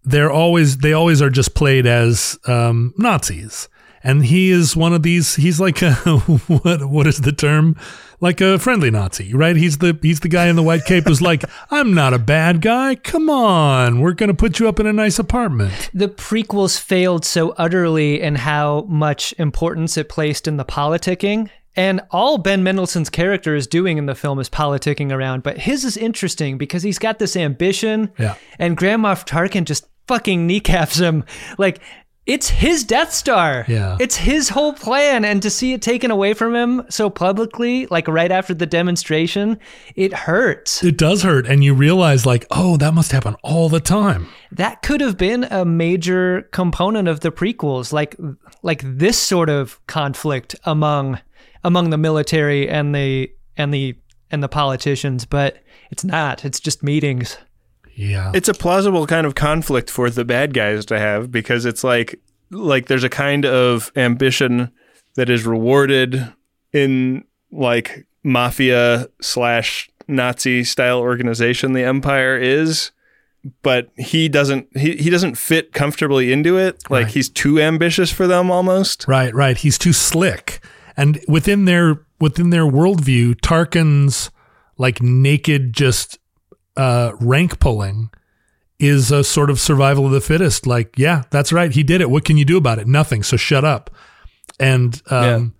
They're always they always are just played as um, Nazis, and he is one of these. He's like a, *laughs* what what is the term? like a friendly Nazi, right? He's the he's the guy in the white cape who's like, *laughs* "I'm not a bad guy. Come on, we're gonna put you up in a nice apartment." the prequels failed so utterly in how much importance it placed in the politicking. And all Ben Mendelsohn's character is doing in the film is politicking around, but his is interesting because he's got this ambition, Yeah. and Grand Moff Tarkin just fucking kneecaps him. Like, it's his Death Star. Yeah. It's his whole plan, and to see it taken away from him so publicly, like right after the demonstration, it hurts. It does hurt, and you realize like, oh, that must happen all the time. that could have been a major component of the prequels like like this sort of conflict among among the military and the and the and the politicians but it's not it's just meetings Yeah, it's a plausible kind of conflict for the bad guys to have because it's like like there's a kind of ambition that is rewarded in like mafia slash Nazi style organization the empire is but he doesn't he, he doesn't fit comfortably into it like Right. he's too ambitious for them almost Right, right. He's too slick. And within their within their worldview, Tarkin's like naked just uh rank pulling is a sort of survival of the fittest. Like, yeah, that's right. He did it. What can you do about it? Nothing. So shut up. And um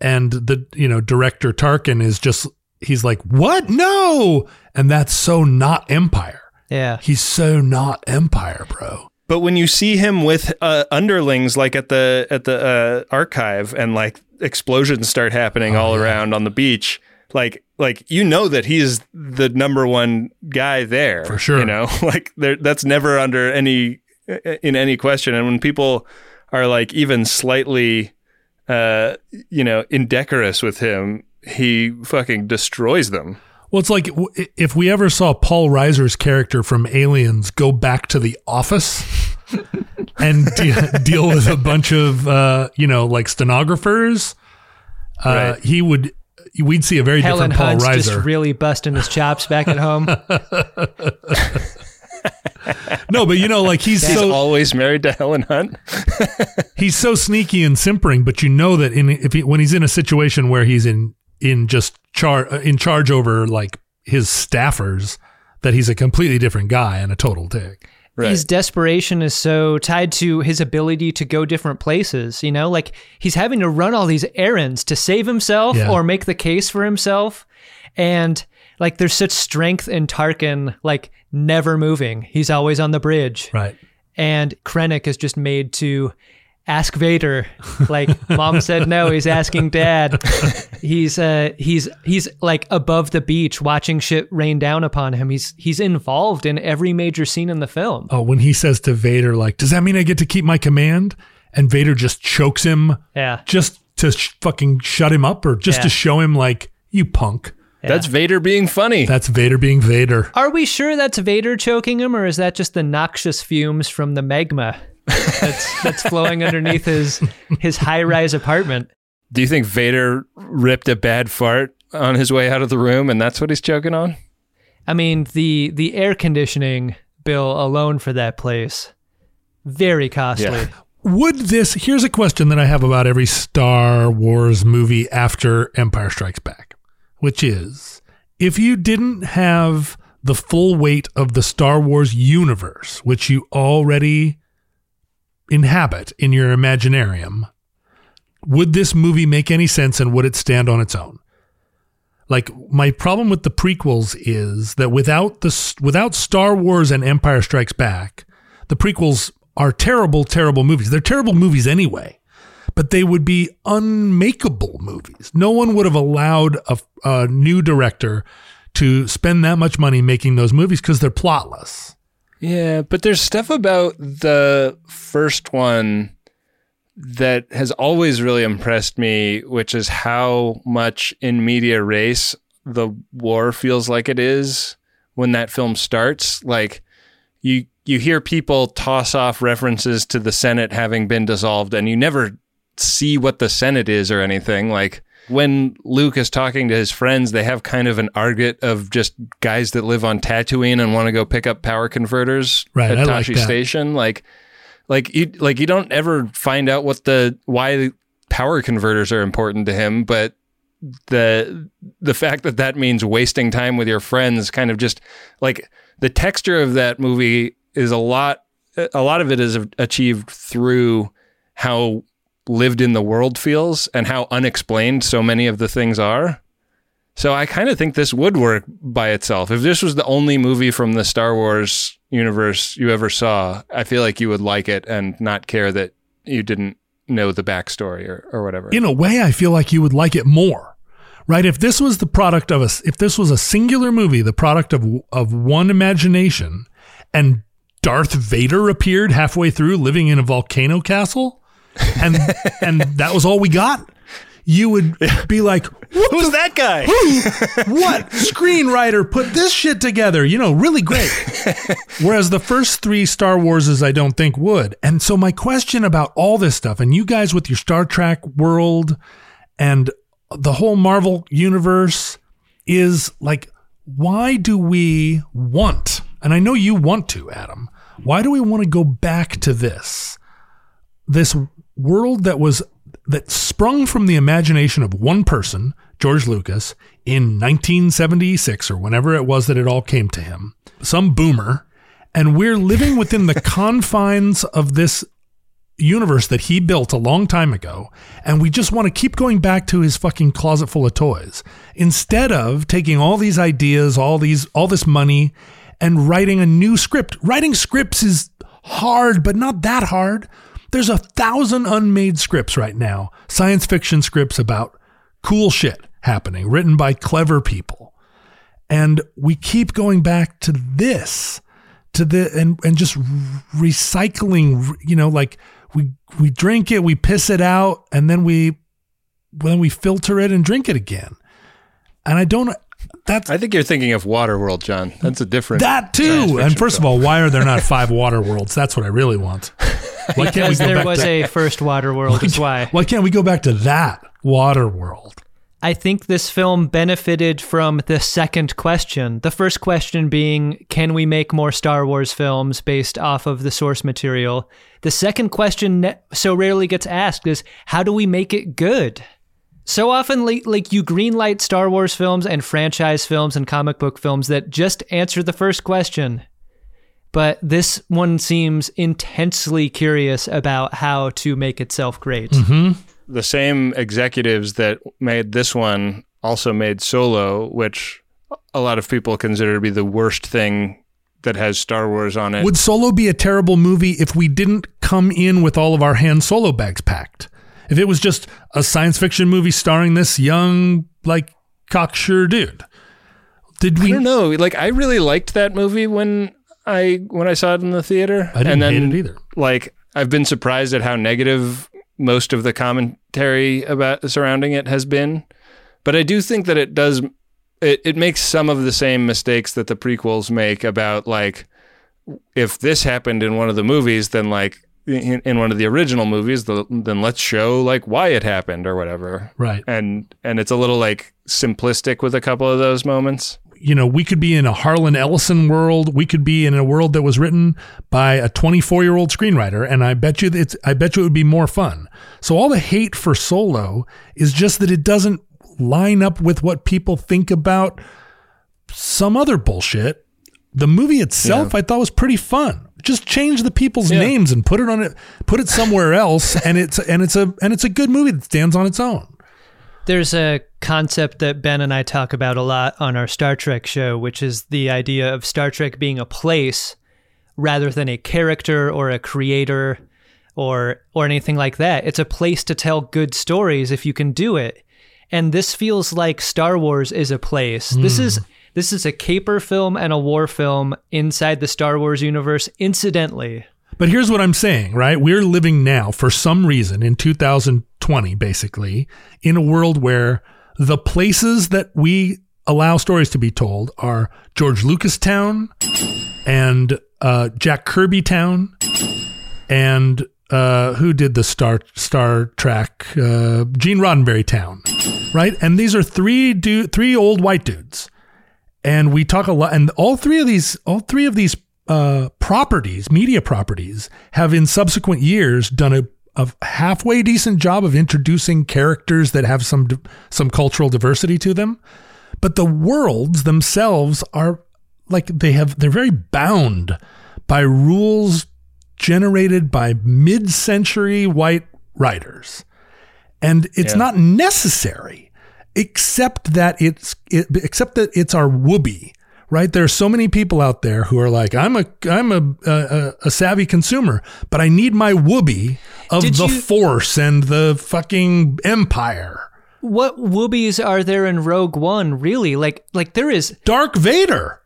and the you know, director Tarkin is just he's like, What? No. And that's so not Empire. yeah He's so not Empire, bro. But when you see him with uh, underlings, like at the at the uh, archive, and like explosions start happening Oh, all around on the beach, like like you know that he's the number one guy there For sure. You know, *laughs* like that's never under any in any question. And when people are like even slightly, uh, you know, indecorous with him, he fucking destroys them. Well, it's like if we ever saw Paul Reiser's character from Aliens go back to the office *laughs* and de- deal with a bunch of, uh, you know, like stenographers, uh, Right. he would. We'd see a very helen different Paul hunt's just Reiser. really busting his chops back at home *laughs* no, but you know, like he's He's so always married to Helen Hunt. *laughs* he's so sneaky and simpering, but you know that in if he, when he's in a situation where he's in in just char uh, in charge over like his staffers, that he's a completely different guy and a total dick. His desperation is so tied to his ability to go different places you know? Like he's having to run all these errands to save himself Yeah. or make the case for himself. And like there's such strength in tarkin like never moving. He's always on the bridge. Right. and krennic is just made to ask vader like *laughs* mom said no he's asking dad *laughs* he's uh he's he's like above the beach watching shit rain down upon him he's he's involved in every major scene in the film Oh, when he says to Vader, like, does that mean I get to keep my command? And Vader just chokes him yeah just to sh- fucking shut him up or just Yeah. to show him, like, you punk. That's Vader being funny. That's Vader being Vader. Are we sure that's Vader choking him, or is that just the noxious fumes from the magma that's that's flowing underneath his his high rise apartment? Do you think Vader ripped a bad fart on his way out of the room and that's what he's choking on? I mean, the the air conditioning bill alone for that place very costly. Yeah. Would this, here's a question that I have about every Star Wars movie after Empire Strikes Back, which is if you didn't have the full weight of the Star Wars universe, which you already inhabit in your imaginarium, would this movie make any sense and would it stand on its own? Like my problem with the prequels is that without the without Star Wars and Empire Strikes Back, the prequels are terrible, terrible movies. They're terrible movies anyway, but they would be unmakeable movies. No one would have allowed a, a new director to spend that much money making those movies because they're plotless. Yeah, but there's stuff about the first one that has always really impressed me, which is how much in medias res the war feels like it is when that film starts. Like you you hear people toss off references to the Senate having been dissolved and you never see what the Senate is or anything. Like when Luke is talking to his friends, they have kind of an argot of just guys that live on Tatooine and want to go pick up power converters Right, at I Tosche that. Station. Like, like you, like you don't ever find out what the why power converters are important to him, but the the fact that that means wasting time with your friends kind of just like the texture of that movie is a lot a lot of it is achieved through how lived in the world feels and how unexplained so many of the things are. So I kind of think this would work by itself. If this was the only movie from the Star Wars universe you ever saw, I feel like you would like it and not care that you didn't know the backstory or, or whatever. In a way, I feel like you would like it more. Right? If this was the product of a if this was a singular movie, the product of of one imagination, and Darth Vader appeared halfway through living in a volcano castle, and and that was all we got, you would be like, Who's that guy? Who, what screenwriter put this shit together? You know, really great. Whereas the first three Star Warses, I don't think would. And so my question about all this stuff, and you guys with your Star Trek world and the whole Marvel universe is like, why do we want, and I know you want to, Adam, why do we want to go back to this? This world that was that sprung from the imagination of one person, George Lucas, in 1976 or whenever it was that it all came to him, some boomer, and we're living within the *laughs* confines of this universe that he built a long time ago, and we just want to keep going back to his fucking closet full of toys instead of taking all these ideas, all these all this money and writing a new script. Writing scripts is hard, but not that hard. There's a thousand unmade scripts right now, science fiction scripts about cool shit happening, written by clever people. And we keep going back to this, to the and and just recycling, you know, like we we drink it, we piss it out, and then we then we filter it and drink it again. And I don't that's I think you're thinking of Waterworld, John. That's a different That too. And first film. of all, why are there not five water worlds? That's what I really want. *laughs* *laughs* Why can't because there was to, a first water world. That's why. Why can't we go back to that water world? I think this film benefited from the second question. The first question being, can we make more Star Wars films based off of the source material? The second question so rarely gets asked is, how do we make it good? So often, like, like you greenlight Star Wars films and franchise films and comic book films that just answer the first question but this one seems intensely curious about how to make itself great. Mm-hmm. The same executives that made this one also made Solo, which a lot of people consider to be the worst thing that has Star Wars on it. Would Solo be a terrible movie if we didn't come in with all of our Han Solo bags packed? If it was just a science fiction movie starring this young, like, cocksure dude? Did we? I don't know. Like, I really liked that movie when I when I saw it in the theater. I didn't and then, hate it either. Like I've been surprised at how negative most of the commentary about surrounding it has been, but I do think that it does. It, it makes some of the same mistakes that the prequels make about like if this happened in one of the movies, then like in, in, one of the original movies, the, then let's show like why it happened or whatever. Right. And and it's a little like simplistic with a couple of those moments you know, we could be in a Harlan Ellison world. We could be in a world that was written by a 24 year old screenwriter. And I bet you it's, I bet you it would be more fun. So all the hate for Solo is just that it doesn't line up with what people think about some other bullshit. The movie itself, yeah. I thought was pretty fun. Just change the people's yeah. names and put it on it, put it somewhere else. and it's, and it's a, and it's a good movie that stands on its own. There's a concept that Ben and I talk about a lot on our Star Trek show, which is the idea of Star Trek being a place rather than a character or a creator or or anything like that. It's a place to tell good stories if you can do it. And this feels like Star Wars is a place. Mm. This is hmm. this is a caper film and a war film inside the Star Wars universe incidentally. But here's what I'm saying, right? We're living now for some reason in 2020, basically, in a world where the places that we allow stories to be told are George Lucas Town and uh, Jack Kirby Town and uh, who did the Star Star Trek? Uh, Gene Roddenberry Town, right? And these are three du- three old white dudes, and we talk a lot. And all three of these all three of these uh, properties, media properties, have in subsequent years done a, a halfway decent job of introducing characters that have some some cultural diversity to them, but the worlds themselves are like they have they're very bound by rules generated by mid-century white writers. And it's Yeah. not necessary except that it's it, except that it's our whoopee right there are so many people out there who are like i'm a i'm a a, a savvy consumer but i need my whoopee of Did the you- force and the fucking empire What whoobies are there in Rogue One? Really, like like there is. dark vader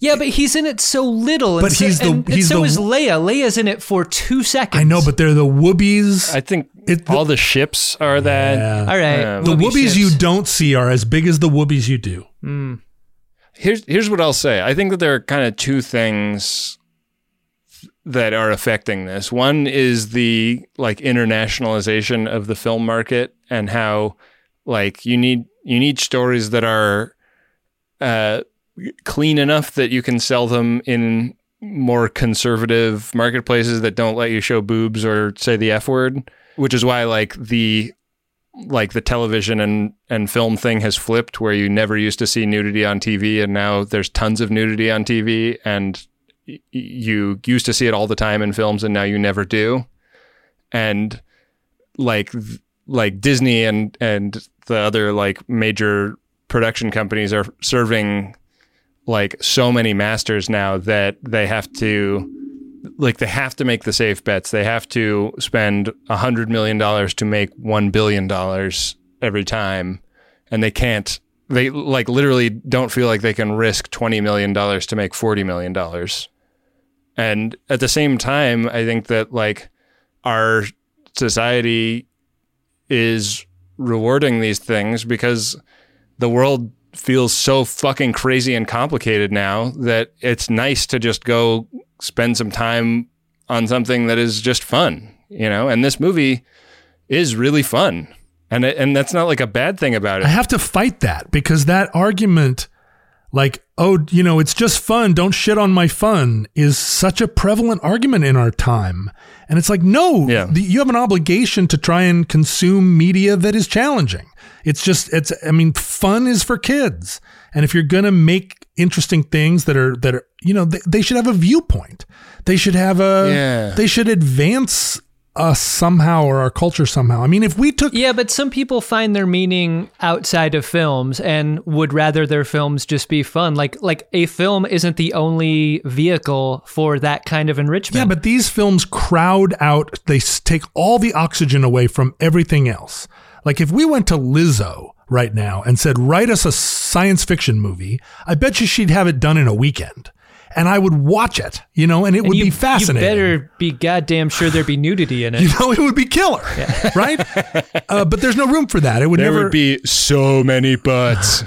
Yeah, but he's in it so little. And But so, he's the- and, and so the- is Leia. Leia's in it for two seconds. i know but they're the whoobies I think It- all the ships are that. Yeah. all right. Yeah. the Whoopee whoobies you don't see are as big as the whoobies you do hmm. Here's here's what I'll say. I think that there are kind of two things that are affecting this. One is the like internationalization of the film market and how like you need you need stories that are uh, clean enough that you can sell them in more conservative marketplaces that don't let you show boobs or say the f word, which is why like the like the television and and film thing has flipped where you never used to see nudity on TV and now there's tons of nudity on TV and you used to see it all the time in films and now you never do. And like like Disney and and the other like major production companies are serving like so many masters now that they have to like they have to make the safe bets. They have to spend a hundred million dollars to make one billion dollars every time, and they can't. They like literally don't feel like they can risk twenty million dollars to make forty million dollars. And at the same time, I think that like our society is rewarding these things because the world feels so fucking crazy and complicated now that it's nice to just go spend some time on something that is just fun, you know? And this movie is really fun. And it, and that's not like a bad thing about it. I have to fight that because that argument, like, oh, you know, it's just fun, don't shit on my fun, is such a prevalent argument in our time. And it's like, no, Yeah. the, you have an obligation to try and consume media that is challenging. It's just, it's, I mean, fun is for kids. And if you're going to make interesting things that are, that are, you know, they, they should have a viewpoint. They should have a, Yeah. they should advance us somehow or our culture somehow. I mean, if we took Yeah, but some people find their meaning outside of films and would rather their films just be fun. Like like a film isn't the only vehicle for that kind of enrichment. Yeah, but these films crowd out, they take all the oxygen away from everything else. Like if we went to Lizzo right now and said, write us a science fiction movie, I bet you she'd have it done in a weekend. And I would watch it, you know, and it would you, be fascinating. You better be goddamn sure there'd be nudity in it. *laughs* you know, it would be killer, *laughs* right? Uh, but there's no room for that. It would There never would be so many butts.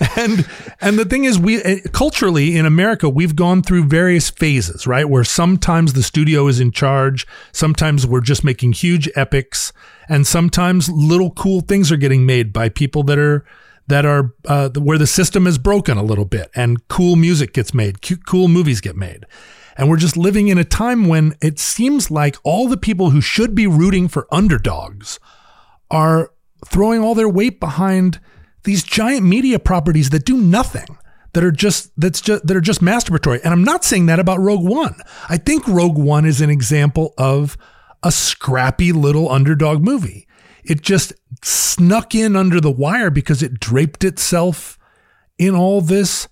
*laughs* and and the thing is we uh, culturally in America we've gone through various phases right where sometimes the studio is in charge sometimes we're just making huge epics and sometimes little cool things are getting made by people that are that are uh, where the system is broken a little bit and cool music gets made cool movies get made. And we're just living in a time when it seems like all the people who should be rooting for underdogs are throwing all their weight behind these giant media properties that do nothing that are just that's just that are just masturbatory. And i'm not saying that about rogue one. I think rogue one is an example of a scrappy little underdog movie it just snuck in under the wire because it draped itself in all this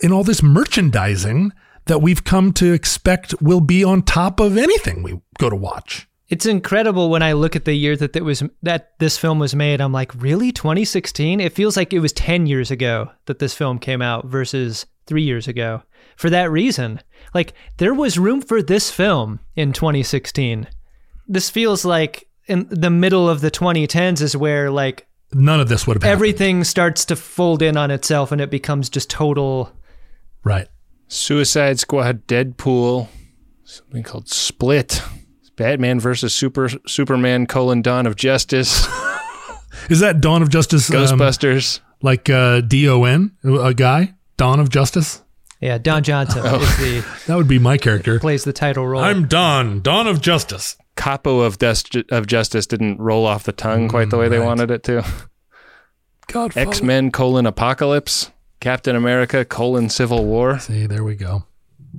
in all this merchandising that we've come to expect will be on top of anything we go to watch It's incredible when I look at the year that it was that this film was made. I'm like, really, 2016? It feels like it was 10 years ago that this film came out versus three years ago. For that reason, like there was room for this film in 2016. This feels like in the middle of the 2010s is where like none of this would have happened. everything starts to fold in on itself and it becomes just total. right Suicide Squad, Deadpool, something called Split, Batman versus Super Superman: colon Dawn of Justice, *laughs* Is that Dawn of Justice? um, Ghostbusters. like uh, D O N, a guy, Dawn of Justice. Yeah, Don Johnson oh. is the *laughs* That would be my character. plays the title role. I'm Don, Dawn of Justice. capo of, dest- of justice didn't roll off the tongue quite the way they wanted it to. Godfather. X Men colon apocalypse, Captain America colon Civil War. See, there we go.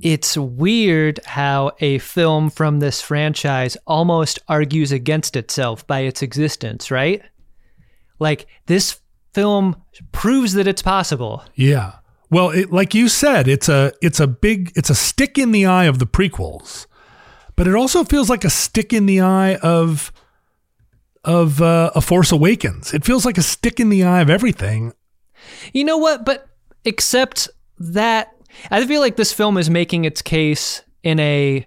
It's weird how a film from this franchise almost argues against itself by its existence, right? Like this film proves that it's possible. Yeah. Well, it, like you said, it's a it's a big it's a stick in the eye of the prequels, but it also feels like a stick in the eye of of uh, a Force Awakens. It feels like a stick in the eye of everything. You know what? But except that I feel like this film is making its case in a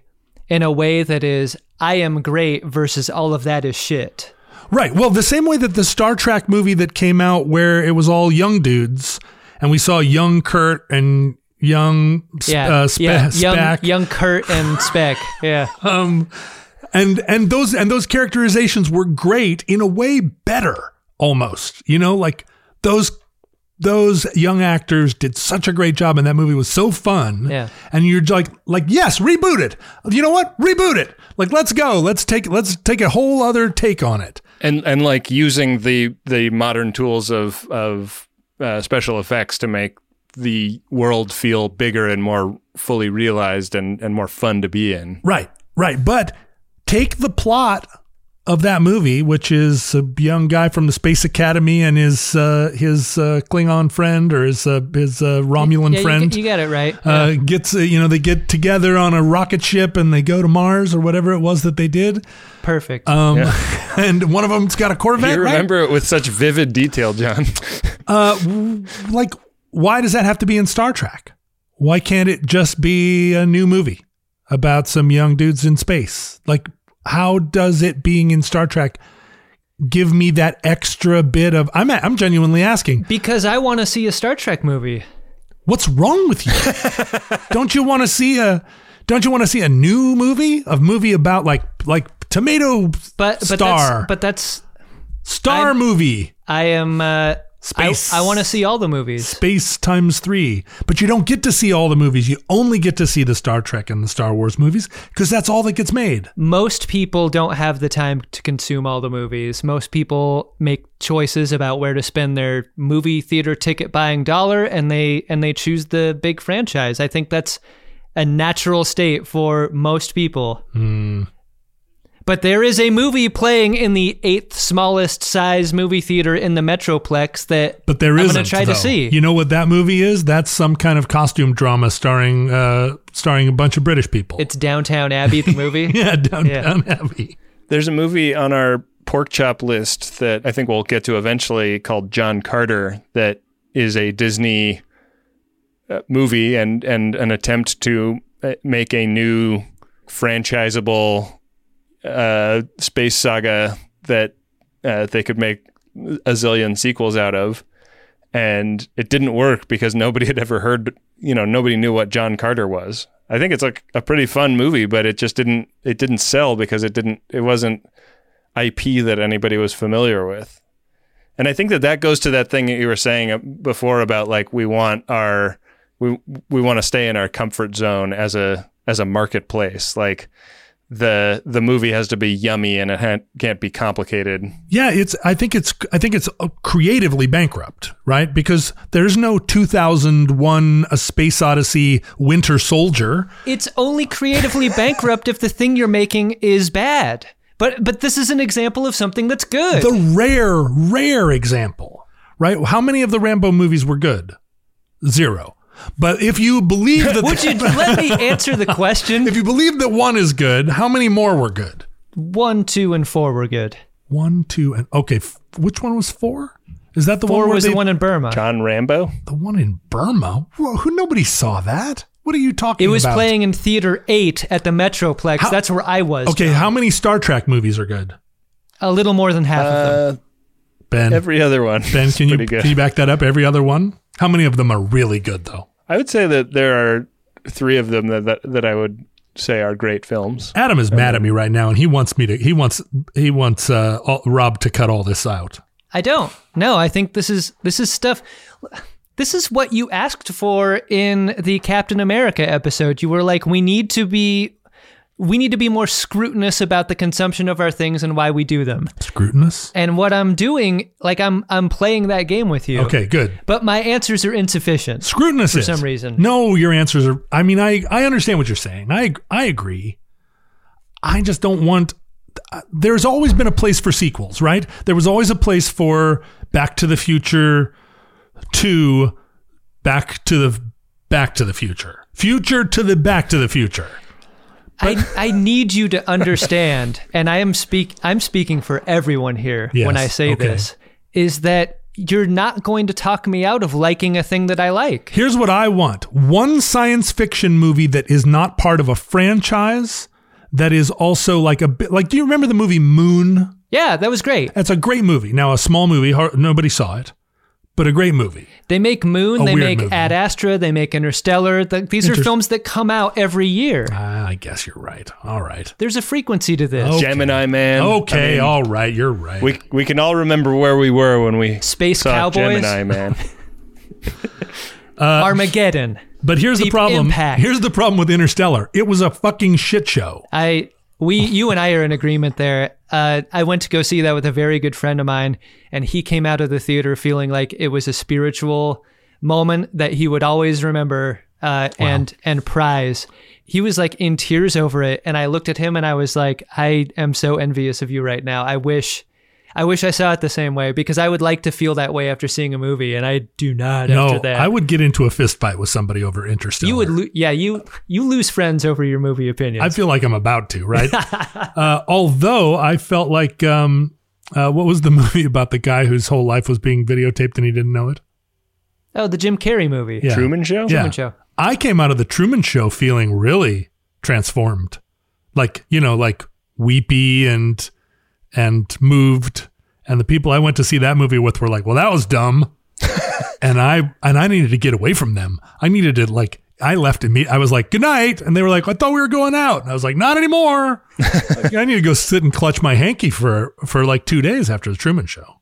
in a way that is I am great versus all of that is shit. Right. Well, the same way that the Star Trek movie that came out where it was all young dudes and we saw young Kurt and young Sp- Yeah, uh, Spe- yeah, young Spack. young Kurt and *laughs* Speck. Yeah, um and and those and those characterizations were great in a way better almost you know? Like those those young actors did such a great job and that movie was so fun. Yeah. and you're like like yes reboot it. You know what? Reboot it. Like let's go. Let's take let's take a whole other take on it. And and like using the the modern tools of of uh, special effects to make the world feel bigger and more fully realized and and more fun to be in. right right but take the plot of that movie which is a young guy from the space academy and his uh his uh klingon friend or his uh, his uh, romulan yeah, you friend get- You, got it right. uh, gets uh, you know they get together on a rocket ship and they go to Mars or whatever it was that they did. Perfect. Um, *laughs* and one of them's got a Corvette. you right? remember it with such vivid detail, John. *laughs* Uh, w- like, why does that have to be in Star Trek? Why can't it just be a new movie about some young dudes in space? Like, how does it being in Star Trek give me that extra bit of? I'm I'm genuinely asking. because I want to see a Star Trek movie. What's wrong with you? *laughs* don't you want to see a don't you want to see a new movie? A movie about like like tomato But but that's, but that's star I'm- movie I am. Uh, Space. I, I want to see all the movies. space times 3. But you don't get to see all the movies. You only get to see the Star Trek and the Star Wars movies because that's all that gets made. Most people don't have the time to consume all the movies. Most people make choices about where to spend their movie theater ticket buying dollar, and they and they choose the big franchise. I think that's a natural state for most people. Hmm. But there is a movie playing in the eighth smallest size movie theater in the Metroplex that But there I'm gonna try though. to see. You know what that movie is? That's some kind of costume drama starring uh starring a bunch of British people. it's Downtown Abbey, the movie. *laughs* yeah, downtown Abbey. There's a movie on our pork chop list that I think we'll get to eventually called John Carter that is a Disney uh, movie and and an attempt to uh, make a new franchisable uh, space saga that uh, they could make a zillion sequels out of. And it didn't work because nobody *laughs* had ever heard, you know, nobody knew what John Carter was. I think it's like a pretty fun movie, but it just didn't it didn't sell because it didn't it wasn't IP that anybody was familiar with. And I think that that goes to that thing that you were saying uh, before about like we want our we we want to stay in our comfort zone as a as a marketplace. Like the the movie has to be yummy and it ha- can't be complicated. Yeah, it's. I think it's. I think it's uh, creatively bankrupt, right? Because there's no 2001: A Space Odyssey Winter Soldier. It's only creatively *laughs* bankrupt if the thing you're making is bad. But but this is an example of something that's good. The rare, rare example, right? How many of the Rambo movies were good? Zero. But if you believe that, *laughs* Would you let me answer the *laughs* question? if you believe that one is good, how many more were good? One, two, and four were good. One, two, and okay. F- which one was four? Is that the Four one where was they, the one in Burma. John Rambo? the one in Burma? Whoa, who? Nobody saw that. What are you talking about? It was about? playing in theater eight at the Metroplex. How- That's where I was. Okay, how many Star Trek movies are good? A little more than half of them. Uh, Ben, every other one. Ben, can you good. can you back that up? Every other one? How many of them are really good though? I would say that there are three of them that, that that I would say are great films. Adam is mad at me right now, and he wants me to. He wants he wants uh, all, Rob to cut all this out. I don't. No, I think this is this is stuff. This is what you asked for in the Captain America episode. You were like, we need to be we need to be more scrutinous about the consumption of our things and why we do them. Scrutinous. And what I'm doing, like I'm I'm playing that game with you. Okay, good. But my answers are insufficient. Scrutinous For is. some reason. No, your answers are. I mean, I I understand what you're saying. I I agree. I just don't want. Uh, there's always been a place for sequels, right? There was always a place for Back to the Future Two, Back to the Back to the Future, Future to the Back to the Future. I, I need you to understand, *laughs* and I am speak I'm speaking for everyone here when I say okay. this, is that you're not going to talk me out of liking a thing that I like. Here's what I want one science fiction movie that is not part of a franchise that is also like a bit like, do you remember the movie Moon? Yeah, that was great. That's a great movie. Now, a small movie, nobody saw it, but a great movie. They make Moon, A they make movie. Ad Astra, they make Interstellar. Th- these are Inter- films that come out every year. Ah, I guess you're right. All right. There's a frequency to this. Okay. Gemini Man. Okay, I mean, all right. You're right. we we can all remember where we were when we Space saw Cowboys, Gemini Man. *laughs* *laughs* uh, Armageddon. but here's the problem. Impact. Here's the problem with Interstellar. It was a fucking shit show. I we you and I are in agreement there. Uh, I went to go see that with a very good friend of mine, and he came out of the theater feeling like it was a spiritual moment that he would always remember uh, and and prize. He was like in tears over it, and I looked at him and I was like, I am so envious of you right now. I wish. I wish I saw it the same way because I would like to feel that way after seeing a movie, and I do not No, after that. I would get into a fist fight with somebody over Interstellar. you would, lo- yeah, you you lose friends over your movie opinions. I feel like I'm about to, right? *laughs* uh, although I felt like, um, uh, what was the *laughs* movie about the guy whose whole life was being videotaped and he didn't know it? oh, the Jim Carrey movie. Yeah. Truman Show. Yeah. Truman Show. I came out of the Truman Show feeling really transformed, like you know, like weepy and and moved. And the people I went to see that movie with were like, "Well, that was dumb," *laughs* and I and I needed to get away from them. I needed to like. I left and I was like, "Good night," and they were like, "I thought we were going out," and I was like, "Not anymore." *laughs* Like, I need to go sit and clutch my hanky for for like two days after the Truman Show.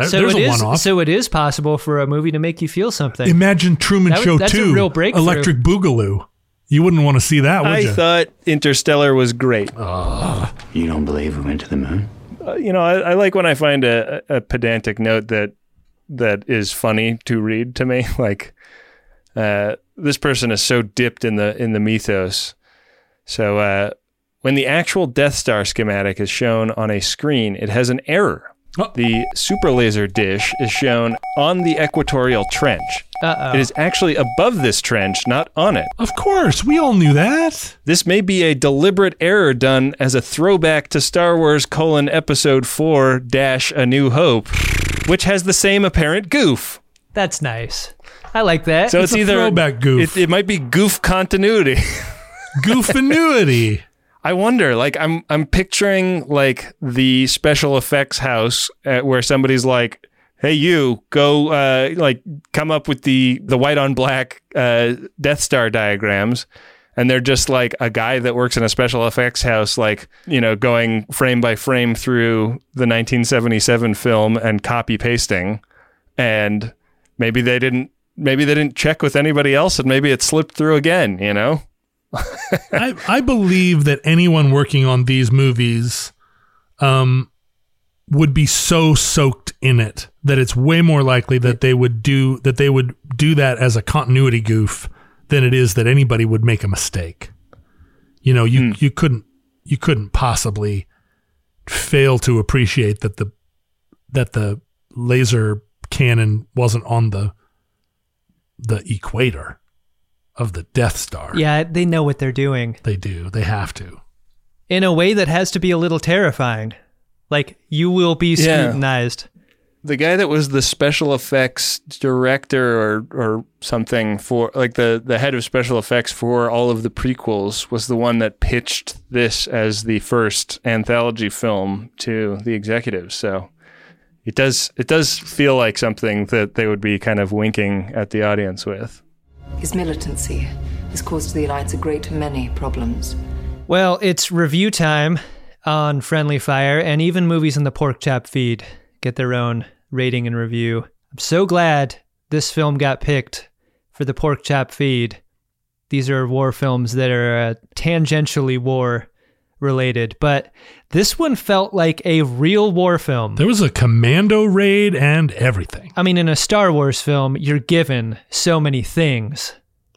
So there's it a is. one off. So it is possible for a movie to make you feel something. Imagine Truman That Show that's a real breakthrough. Electric Boogaloo. You wouldn't want to see that, would I you? thought Interstellar was great. You don't believe we went to the moon? Uh, you know, I, I like when I find a, a pedantic note that that is funny to read to me. *laughs* Like, uh, this person is so dipped in the in the mythos. So, uh, when the actual Death Star schematic is shown on a screen, it has an error. Oh. The super laser dish is shown on the equatorial trench. Uh It is actually above this trench, not on it. Of course, we all knew that. This may be a deliberate error done as a throwback to Star Wars colon episode 4 dash A New Hope, which has the same apparent goof. That's nice. I like that. So It's it's, a either throwback goof. It, it might be goof continuity. *laughs* Goofinity. I wonder. Like I'm I'm picturing like the special effects house uh, where somebody's like, "Hey, you go uh, like come up with the the white on black uh, Death Star diagrams." And they're just like a guy that works in a special effects house, like, you know, going frame by frame through the 1977 film and copy pasting. And maybe they didn't, maybe they didn't check with anybody else and maybe it slipped through again, you know? I, I believe that anyone working on these movies um, would be so soaked in it that it's way more likely that they would do that they would do that as a continuity goof than it is that anybody would make a mistake. You know, you you couldn't you couldn't possibly fail to appreciate that the that the laser cannon wasn't on the the equator of the Death Star. yeah, they know what they're doing They do. They have to. in a way that has to be a little terrifying. Like you will be Yeah. scrutinized. the guy that was the special effects director or or something for like the the head of special effects for all of the prequels was the one that pitched this as the first anthology film to the executives so it does it does feel like something that they would be kind of winking at the audience with His militancy has caused the Alliance a great many problems. Well, it's review time on Friendly Fire, and even movies in the Pork Chop feed get their own rating and review. I'm so glad this film got picked for the Pork Chop feed. these are war films that are uh, tangentially war related, but this one felt like a real war film. There was a commando raid and everything. I mean, in a Star Wars film, you're given so many things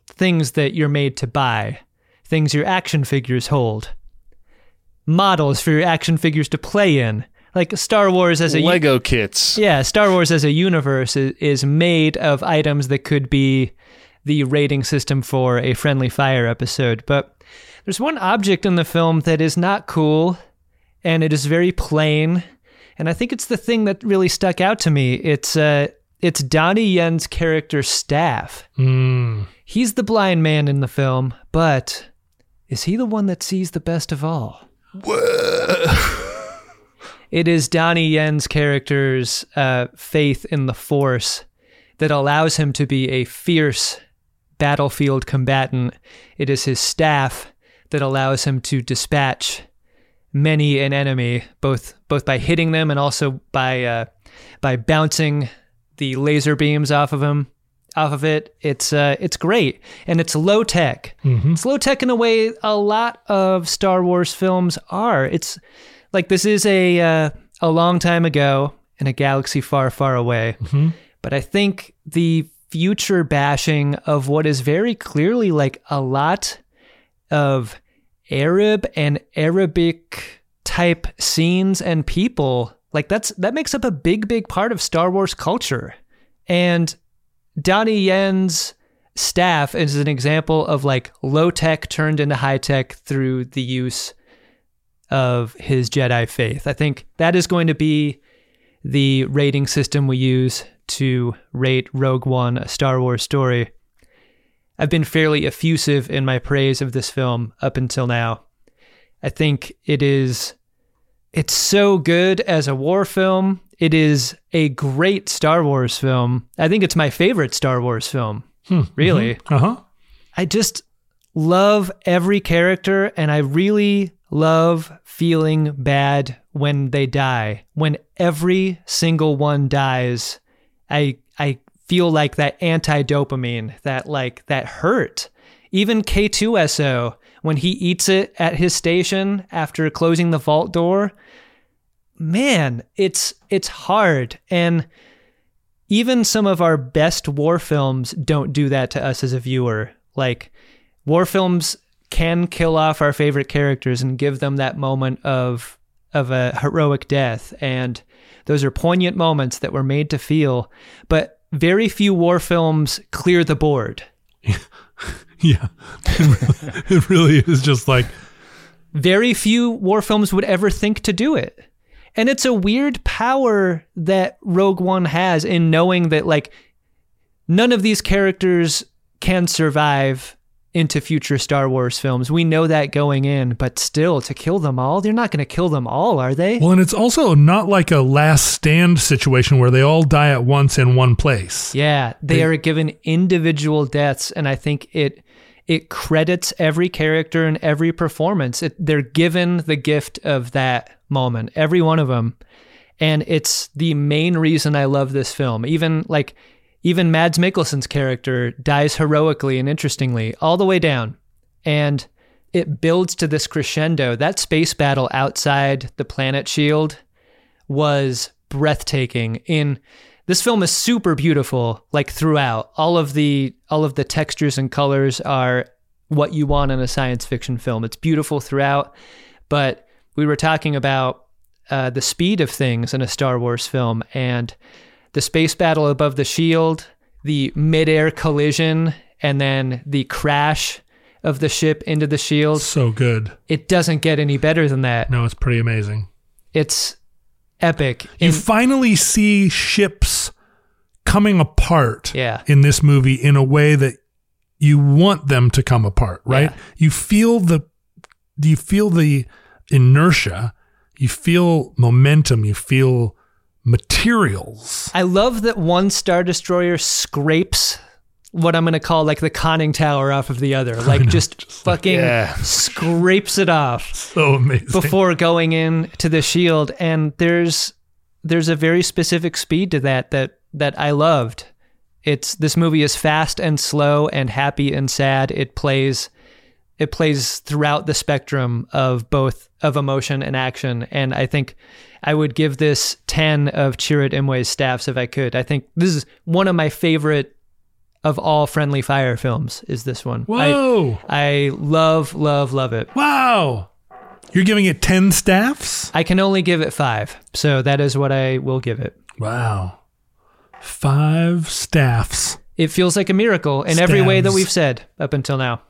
things that you're made to buy, things your action figures hold, models for your action figures to play in. Like Star Wars as a Lego kits. yeah, Star Wars as a universe is, is made of items that could be the rating system for a friendly fire episode. But there's one object in the film that is not cool and it is very plain. And I think it's the thing that really stuck out to me. It's uh it's Donnie Yen's character's staff. Mm. He's the blind man in the film, but is he the one that sees the best of all? *laughs* it is Donnie Yen's character's uh, faith in the Force that allows him to be a fierce battlefield combatant. It is his staff that allows him to dispatch many an enemy, both both by hitting them and also by uh, by bouncing the laser beams off of him off of it. It's uh, it's great and it's low tech. It's low tech in a way a lot of Star Wars films are. It's like this is a uh, a long time ago in a galaxy far, far away. But I think the future bashing of what is very clearly like a lot of Arab and Arabic type scenes and people like that's that makes up a big big part of Star Wars culture. And Donnie Yen's staff is an example of like low tech turned into high tech through the use of his Jedi faith. I think that is going to be the rating system we use to rate Rogue One, a Star Wars story. I've been fairly effusive in my praise of this film up until now. I think it is it's so good as a war film. It is a great Star Wars film. I think it's my favorite Star Wars film. Really. Uh huh. I just love every character and I really love feeling bad when they die. When every single one dies, I I feel like that anti-dopamine, that like that hurt. Even K2SO when he eats it at his station after closing the vault door, man, it's it's hard and even some of our best war films don't do that to us as a viewer. Like war films can kill off our favorite characters and give them that moment of of a heroic death and those are poignant moments that we're made to feel, but very few war films clear the board. *laughs* Yeah. *laughs* it really is just like, very few war films would ever think to do it. And it's a weird power that Rogue One has in knowing that, like, none of these characters can survive into future Star Wars films. We know that going in, but still, to kill them all, they're not going to kill them all, are they? well, and it's also not like a last stand situation where they all die at once in one place. Yeah, they They- are given individual deaths, and I think it it credits every character and every performance. It, they're given the gift of that moment, every one of them, and it's the main reason I love this film. Even like even Mads Mikkelsen's character dies heroically and interestingly all the way down, and it builds to this crescendo. That space battle outside the planet shield was breathtaking. In this film is super beautiful like throughout. All of the all of the textures and colors are what you want in a science fiction film. It's beautiful throughout but we were talking about uh, the speed of things in a star wars film and the space battle above the shield the midair collision and then the crash of the ship into the shield So good. it doesn't get any better than that No, it's pretty amazing. it's epic You In- finally see ships coming apart Yeah. in this movie in a way that you want them to come apart, right? Yeah. You feel the you feel the inertia, you feel momentum, you feel materials. I love that one Star Destroyer scrapes what I'm going to call like the conning tower off of the other. *laughs* Like just, fucking Yeah. scrapes it off *laughs* So amazing. before going in to the shield and there's there's a very specific speed to that that that I loved. It's this movie is fast and slow and happy and sad. It plays it plays throughout the spectrum of both of emotion and action. And I think I would give this 10 of Chirrut Imwe's staffs if I could. I think this is one of my favorite of all Friendly Fire films is this one. Whoa. I, I love, love, love it. Wow. You're giving it 10 staffs? I can only give it five. So that is what I will give it. Wow. Five staffs. It feels like a miracle in every way that we've said up until now.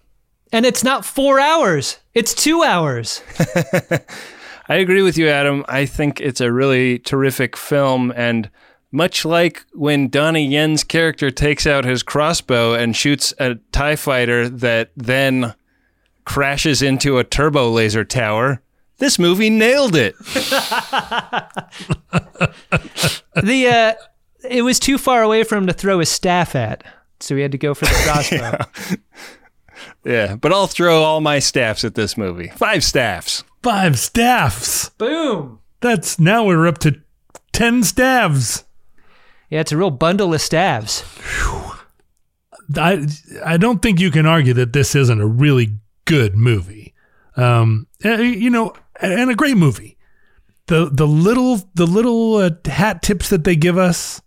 And it's not four hours, it's two hours. *laughs* I agree with you, Adam. I think it's a really terrific film. And much like when Donnie Yen's character takes out his crossbow and shoots a TIE fighter that then crashes into a turbo laser tower, this movie nailed it. *laughs* the uh, it was too far away for him to throw his staff at, so he had to go for the *laughs* crossbow. Yeah, but I'll throw all my staffs at this movie. Five staffs. Five staffs. Boom! That's now we're up to 10 staffs. Yeah, it's a real bundle of staffs. I I don't think you can argue that this isn't a really good movie. Um, eh, you know, and a great movie. The the little the little uh, hat tips that they give us.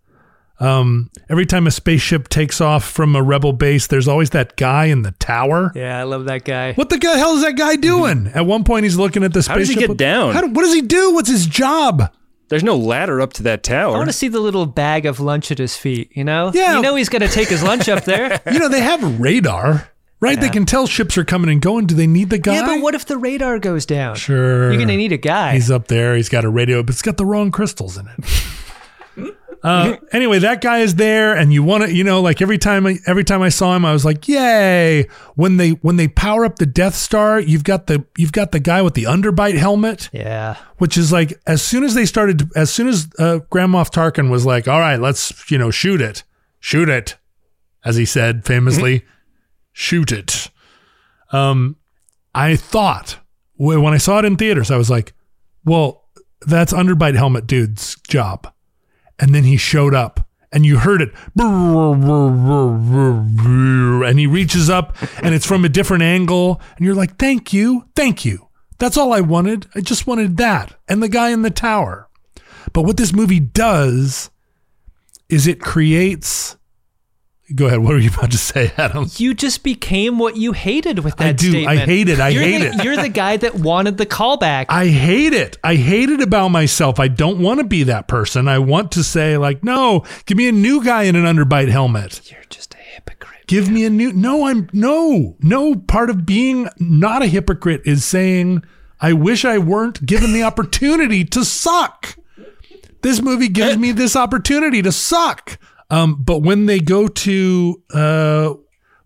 Um, every time a spaceship takes off from a rebel base, there's always that guy in the tower. Yeah, I love that guy. What the hell is that guy doing? At one point, he's looking at the spaceship. How does he get What- down? How what does he do? What's his job? There's no ladder up to that tower. I want to see the little bag of lunch at his feet. You know, Yeah. you know he's got to take his lunch up there. *laughs* You know, they have radar, right? They can tell ships are coming and going. Do they need the guy? Yeah, but what if the radar goes down? Sure. You're gonna need a guy. He's up there. He's got a radio, but it's got the wrong crystals in it. *laughs* uh, *laughs* anyway, that guy is there, and you want to, you know, like every time, I, every time I saw him, I was like, "Yay!" When they when they power up the Death Star, you've got the you've got the guy with the underbite helmet, yeah. which is like as soon as they started, as soon as uh, Grand Moff Tarkin was like, "All right, let's you know shoot it, shoot it," as he said famously, "Shoot it." Um, I thought wh- when I saw it in theaters, I was like, well, that's underbite helmet dude's job. And then he showed up and you heard it. And he reaches up and it's from a different angle. And you're like, thank you. Thank you. That's all I wanted. I just wanted that. And the guy in the tower. But what this movie does is it creates. Go ahead. What are you about to say, Adam? You just became what you hated with that I do. I hate it. I You're hate the, it. *laughs* You're the guy that wanted the callback. I hate it. I hate it about myself. I don't want to be that person. I want to say, like, no, give me a new guy in an underbite helmet. You're just a hypocrite. Give me a new. No, I'm no, no. Part of being not a hypocrite is saying, I wish I weren't given the opportunity to suck. This movie gives me this opportunity to suck. Um, but when they go to, uh,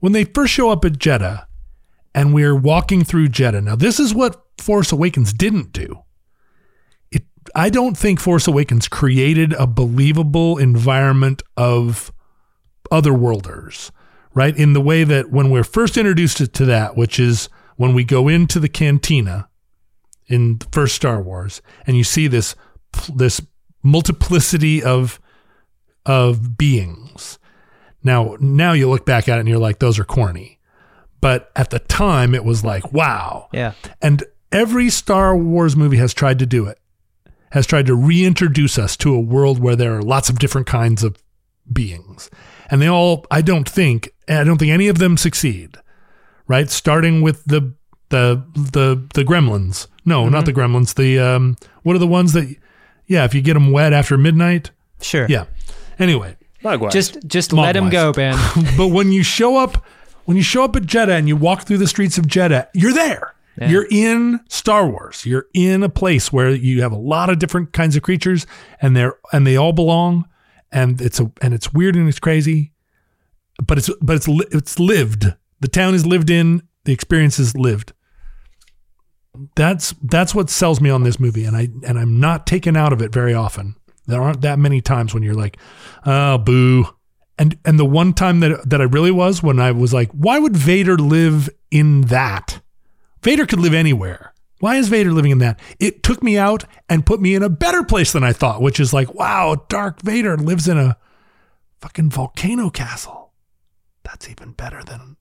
when they first show up at Jedha, and we're walking through Jedha. Now, this is what Force Awakens didn't do. It, I don't think Force Awakens created a believable environment of otherworlders, right? In the way that when we're first introduced to- that, which is when we go into the cantina in the first Star Wars, and you see this this multiplicity of of beings. Now, now you look back at it and you're like, those are corny. But at the time, it was like, wow. Yeah. And every Star Wars movie has tried to do it, has tried to reintroduce us to a world where there are lots of different kinds of beings. And they all, I don't think, I don't think any of them succeed, right? Starting with the, the, the, the gremlins. No, not the gremlins. The, um, what are the ones that, yeah, if you get them wet after midnight? Sure. Yeah. Anyway, Mogwai. Just just let him go, Ben. *laughs* but when you show up, when you show up at Jedha and you walk through the streets of Jedha, you're there. Yeah. You're in Star Wars. You're in a place where you have a lot of different kinds of creatures, and they're and they all belong. And it's a and it's weird and it's crazy, but it's but it's li- it's lived. The town is lived in. The experience is lived. That's that's what sells me on this movie, and I and I'm not taken out of it very often. There aren't that many times when you're like, oh, boo. And and the one time that that I really was when I was like, why would Vader live in that? Vader could live anywhere. Why is Vader living in that? It took me out and put me in a better place than I thought, which is like, wow, Darth Vader lives in a fucking Volcano Castle. That's even better than.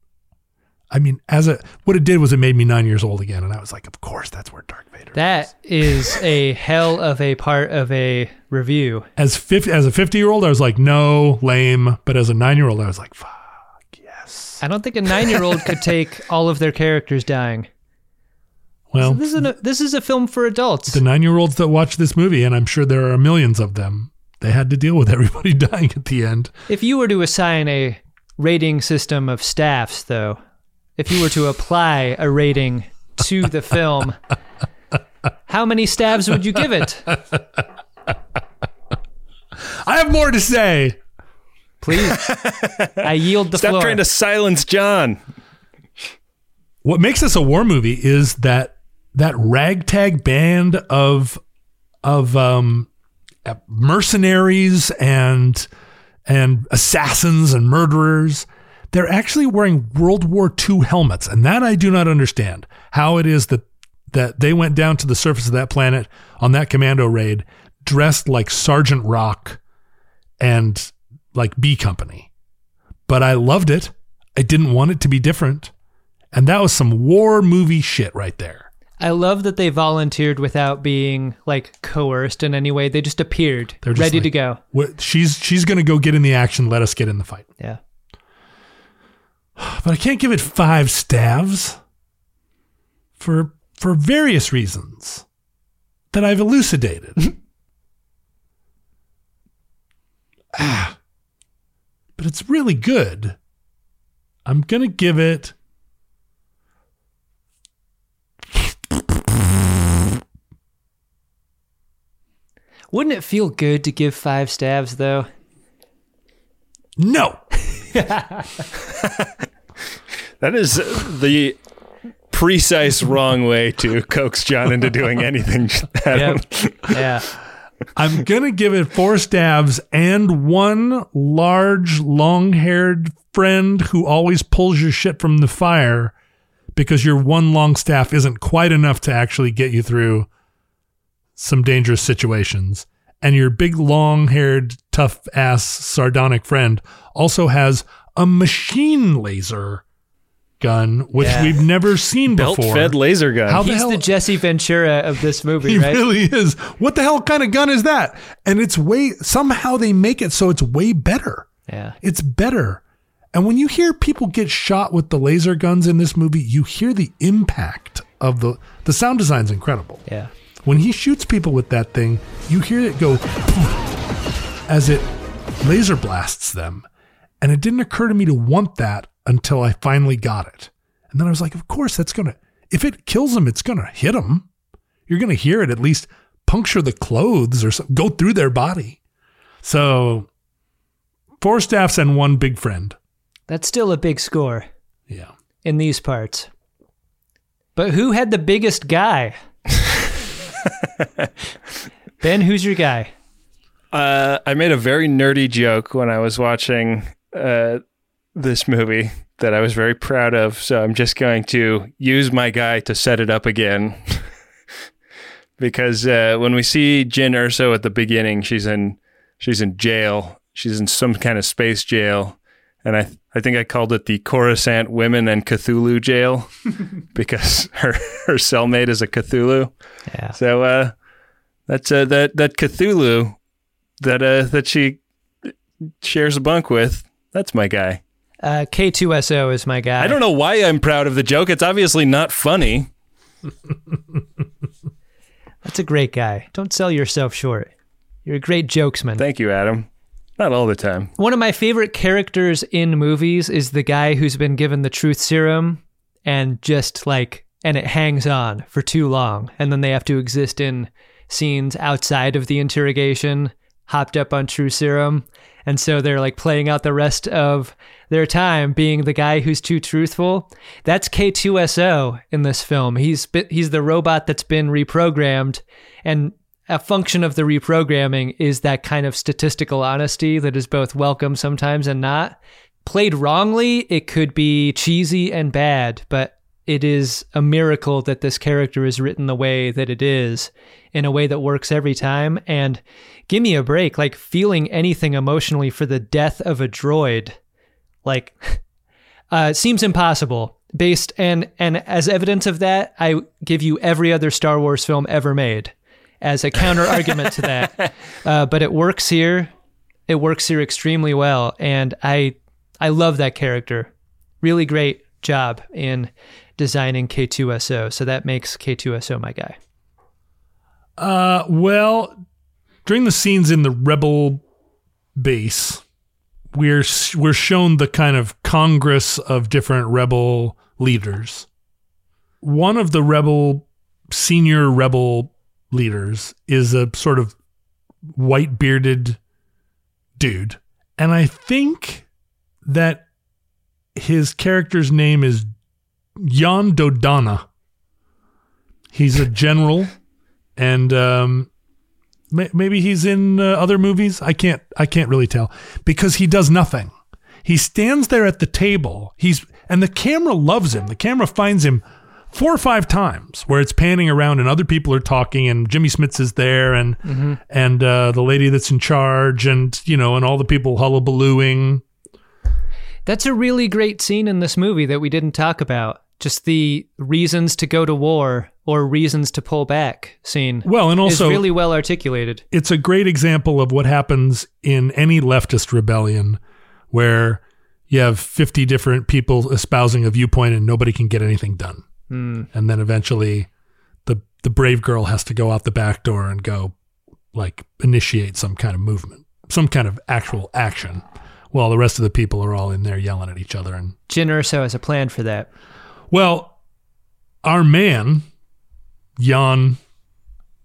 I mean, as a what it did was it made me nine years old again, and I was like, of course, that's where Darth Vader. That is *laughs* a hell of a part of a review. As fifty as a fifty year old, I was like, no, lame. But as a nine year old, I was like, fuck yes. I don't think a nine year old could *laughs* take all of their characters dying. Well, This is a this is a film for adults. the nine year olds that watch this movie, and I'm sure there are millions of them, they had to deal with *laughs* everybody dying at the end. If you were to assign a rating system of staffs, though, if you were to apply a rating to the film, how many stabs would you give it? I have more to say. Please, I yield the floor. Stop floor. trying to silence John. What makes this a war movie is that that ragtag band of of um, uh, mercenaries and and assassins and murderers. They're actually wearing World War II helmets, and that I do not understand. How it is that that they went down to the surface of that planet on that commando raid dressed like Sergeant Rock and like B Company. But I loved it. I didn't want it to be different. And that was some war movie shit right there. I love that they volunteered without being like coerced in any way. They just appeared, They're just ready like, to go. She's she's going to go get in the action. Let us get in the fight. Yeah. But I can't give it five stabs for for various reasons that I've elucidated. ah, *laughs* but it's really good. I'm gonna give it. Wouldn't it feel good to give five stabs though? No. *laughs* That is the precise wrong way to coax John into doing anything. Adam. Yeah. I'm going to give it four stabs and one large, long haired friend who always pulls your shit from the fire because your one long staff isn't quite enough to actually get you through some dangerous situations. And your big, long haired, tough ass, sardonic friend also has a machine laser gun, which Yeah. we've never seen Belt before. fed laser gun. How the He's hell? the Jesse Ventura of this *laughs* movie, He right? really is. What the hell kind of gun is that? And it's way somehow they make it so it's way better. Yeah. It's better. And when you hear people get shot with the laser guns in this movie, you hear the impact of the the sound design's incredible. Yeah. When he shoots people with that thing, you hear it go *laughs* as it laser blasts them. And it didn't occur to me to want that until I finally got it. And then I was like, of course, that's going to, if it kills them, it's going to hit them. You're going to hear it at least puncture the clothes or so, go through their body. So, four staffs and one big friend. That's still a big score Yeah. in these parts. But who had the biggest guy? *laughs* ben, who's your guy? Uh, I made a very nerdy joke when I was watching uh, this movie that I was very proud of. So I'm just going to use my guy to set it up again. *laughs* because uh, when we see Jyn Erso at the beginning, she's in she's in jail. She's in some kind of space jail, and I I think I called it the Coruscant Women and Cthulhu jail *laughs* because her her cellmate is a Cthulhu. Yeah. So uh, that's uh, that that Cthulhu that uh, that she shares a bunk with. That's my guy. Uh, K2SO is my guy. I don't know why I'm proud of the joke. It's obviously not funny. *laughs* That's a great guy. Don't sell yourself short. You're a great jokesman. Thank you, Adam. Not all the time. One of my favorite characters in movies is the guy who's been given the truth serum and just like, and it hangs on for too long. And then they have to exist in scenes outside of the interrogation, hopped up on true serum. And so they're like playing out the rest of their time being the guy who's too truthful. That's K2SO in this film. He's he's the robot that's been reprogrammed and a function of the reprogramming is that kind of statistical honesty that is both welcome sometimes and not. Played wrongly, it could be cheesy and bad, but it is a miracle that this character is written the way that it is in a way that works every time. And give me a break. Like feeling anything emotionally for the death of a droid, like, *laughs* uh, seems impossible. Based and and as evidence of that, I give you every other Star Wars film ever made as a counter argument to that. *laughs* Uh, but it works here. It works here extremely well, and I I love that character. Really great job in designing K2SO. So that makes K2SO my guy. Uh, well, during the scenes in the rebel base, we're we're shown the kind of congress of different rebel leaders. One of the rebel senior rebel leaders is a sort of white bearded dude, and I think that his character's name is Jan Dodonna. He's a general, and um, maybe he's in uh, other movies. I can't. I can't really tell because he does nothing. He stands there at the table. He's and the camera loves him. The camera finds him four or five times where it's panning around and other people are talking and Jimmy Smits is there and and uh, the lady that's in charge and you know and all the people hullabalooing. That's a really great scene in this movie that we didn't talk about. Just the reasons to go to war or reasons to pull back scene. Well, and also- is really well articulated. it's a great example of what happens in any leftist rebellion where you have 50 different people espousing a viewpoint and nobody can get anything done. Hmm. And then eventually the the brave girl has to go out the back door and go like initiate some kind of movement, some kind of actual action while the rest of the people are all in there yelling at each other and Jyn Erso has a plan for that. well, our man, Jan,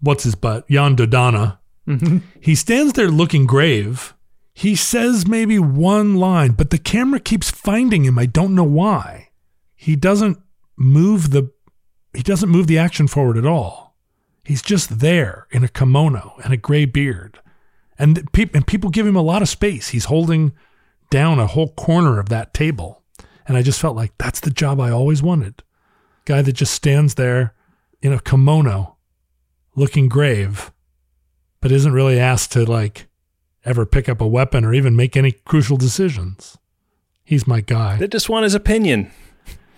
what's his butt? Jan Dodonna. Mm-hmm. He stands there looking grave. He says maybe one line, but the camera keeps finding him. I don't know why. He doesn't move the he doesn't move the action forward at all. He's just there in a kimono and a gray beard. And pe- and people give him a lot of space. He's holding down a whole corner of that table. And I just felt like that's the job I always wanted. Guy that just stands there in a kimono looking grave, but isn't really asked to like ever pick up a weapon or even make any crucial decisions. He's my guy. They just want his opinion.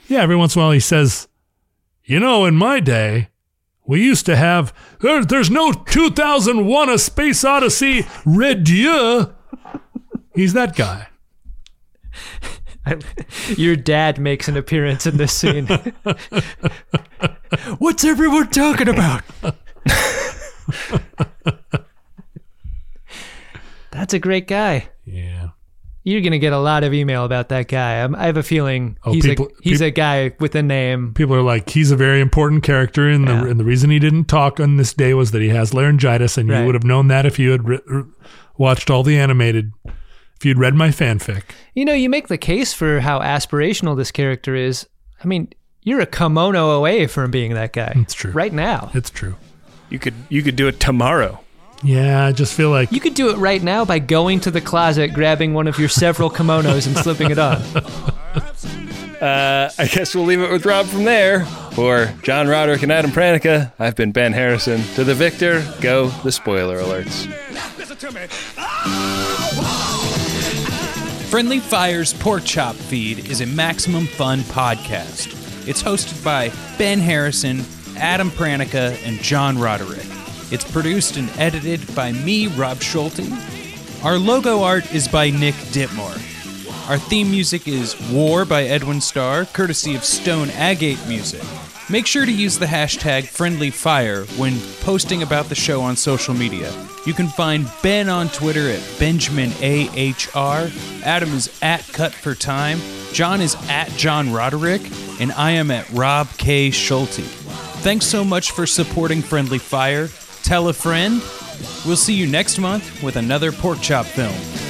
Yeah, every once in a while he says, You know, in my day, we used to have, there, there's no 2001 A Space Odyssey, Red Dieu. He's that guy. *laughs* Your dad makes an appearance in this scene. *laughs* What's everyone talking about? *laughs* That's a great guy. Yeah. You're gonna get a lot of email about that guy. I'm, I have a feeling Oh, he's people- a he's peop- a guy with a name. People are like, he's a very important character, and the and the reason he didn't talk on this day was that he has laryngitis, and Right. you would have known that if you had re- watched all the animated, if you'd read my fanfic. You know, you make the case for how aspirational this character is. I mean, you're a kimono away from being that guy. It's true. Right now. It's true. You could you could do it tomorrow. Yeah, I just feel like You could do it right now by going to the closet, grabbing one of your several kimonos and slipping it on. *laughs* Uh, I guess we'll leave it with Rob from there. For John Roderick and Adam Pranica, I've been Ben Harrison. To the victor, go the spoiler alerts. Friendly Fire's Pork Chop Feed is a maximum fun podcast. It's hosted by Ben Harrison, Adam Pranica, and John Roderick. It's produced and edited by me, Rob Schulte. Our logo art is by Nick Ditmore. Our theme music is War by Edwin Starr, courtesy of Stone Agate Music. Make sure to use the hashtag FriendlyFire when posting about the show on social media. You can find Ben on Twitter at BenjaminAHR, Adam is at Cut for Time, John is at John Roderick, and I am at Rob K. Schulte. Thanks so much for supporting Friendly Fire. Tell a friend. We'll see you next month with another pork chop film.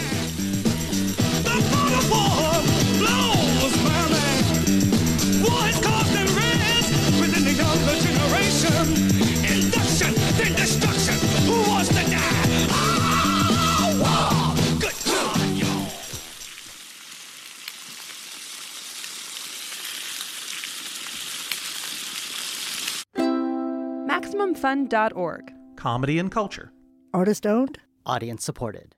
MaximumFun.org. Comedy and culture. Artist owned. Audience supported.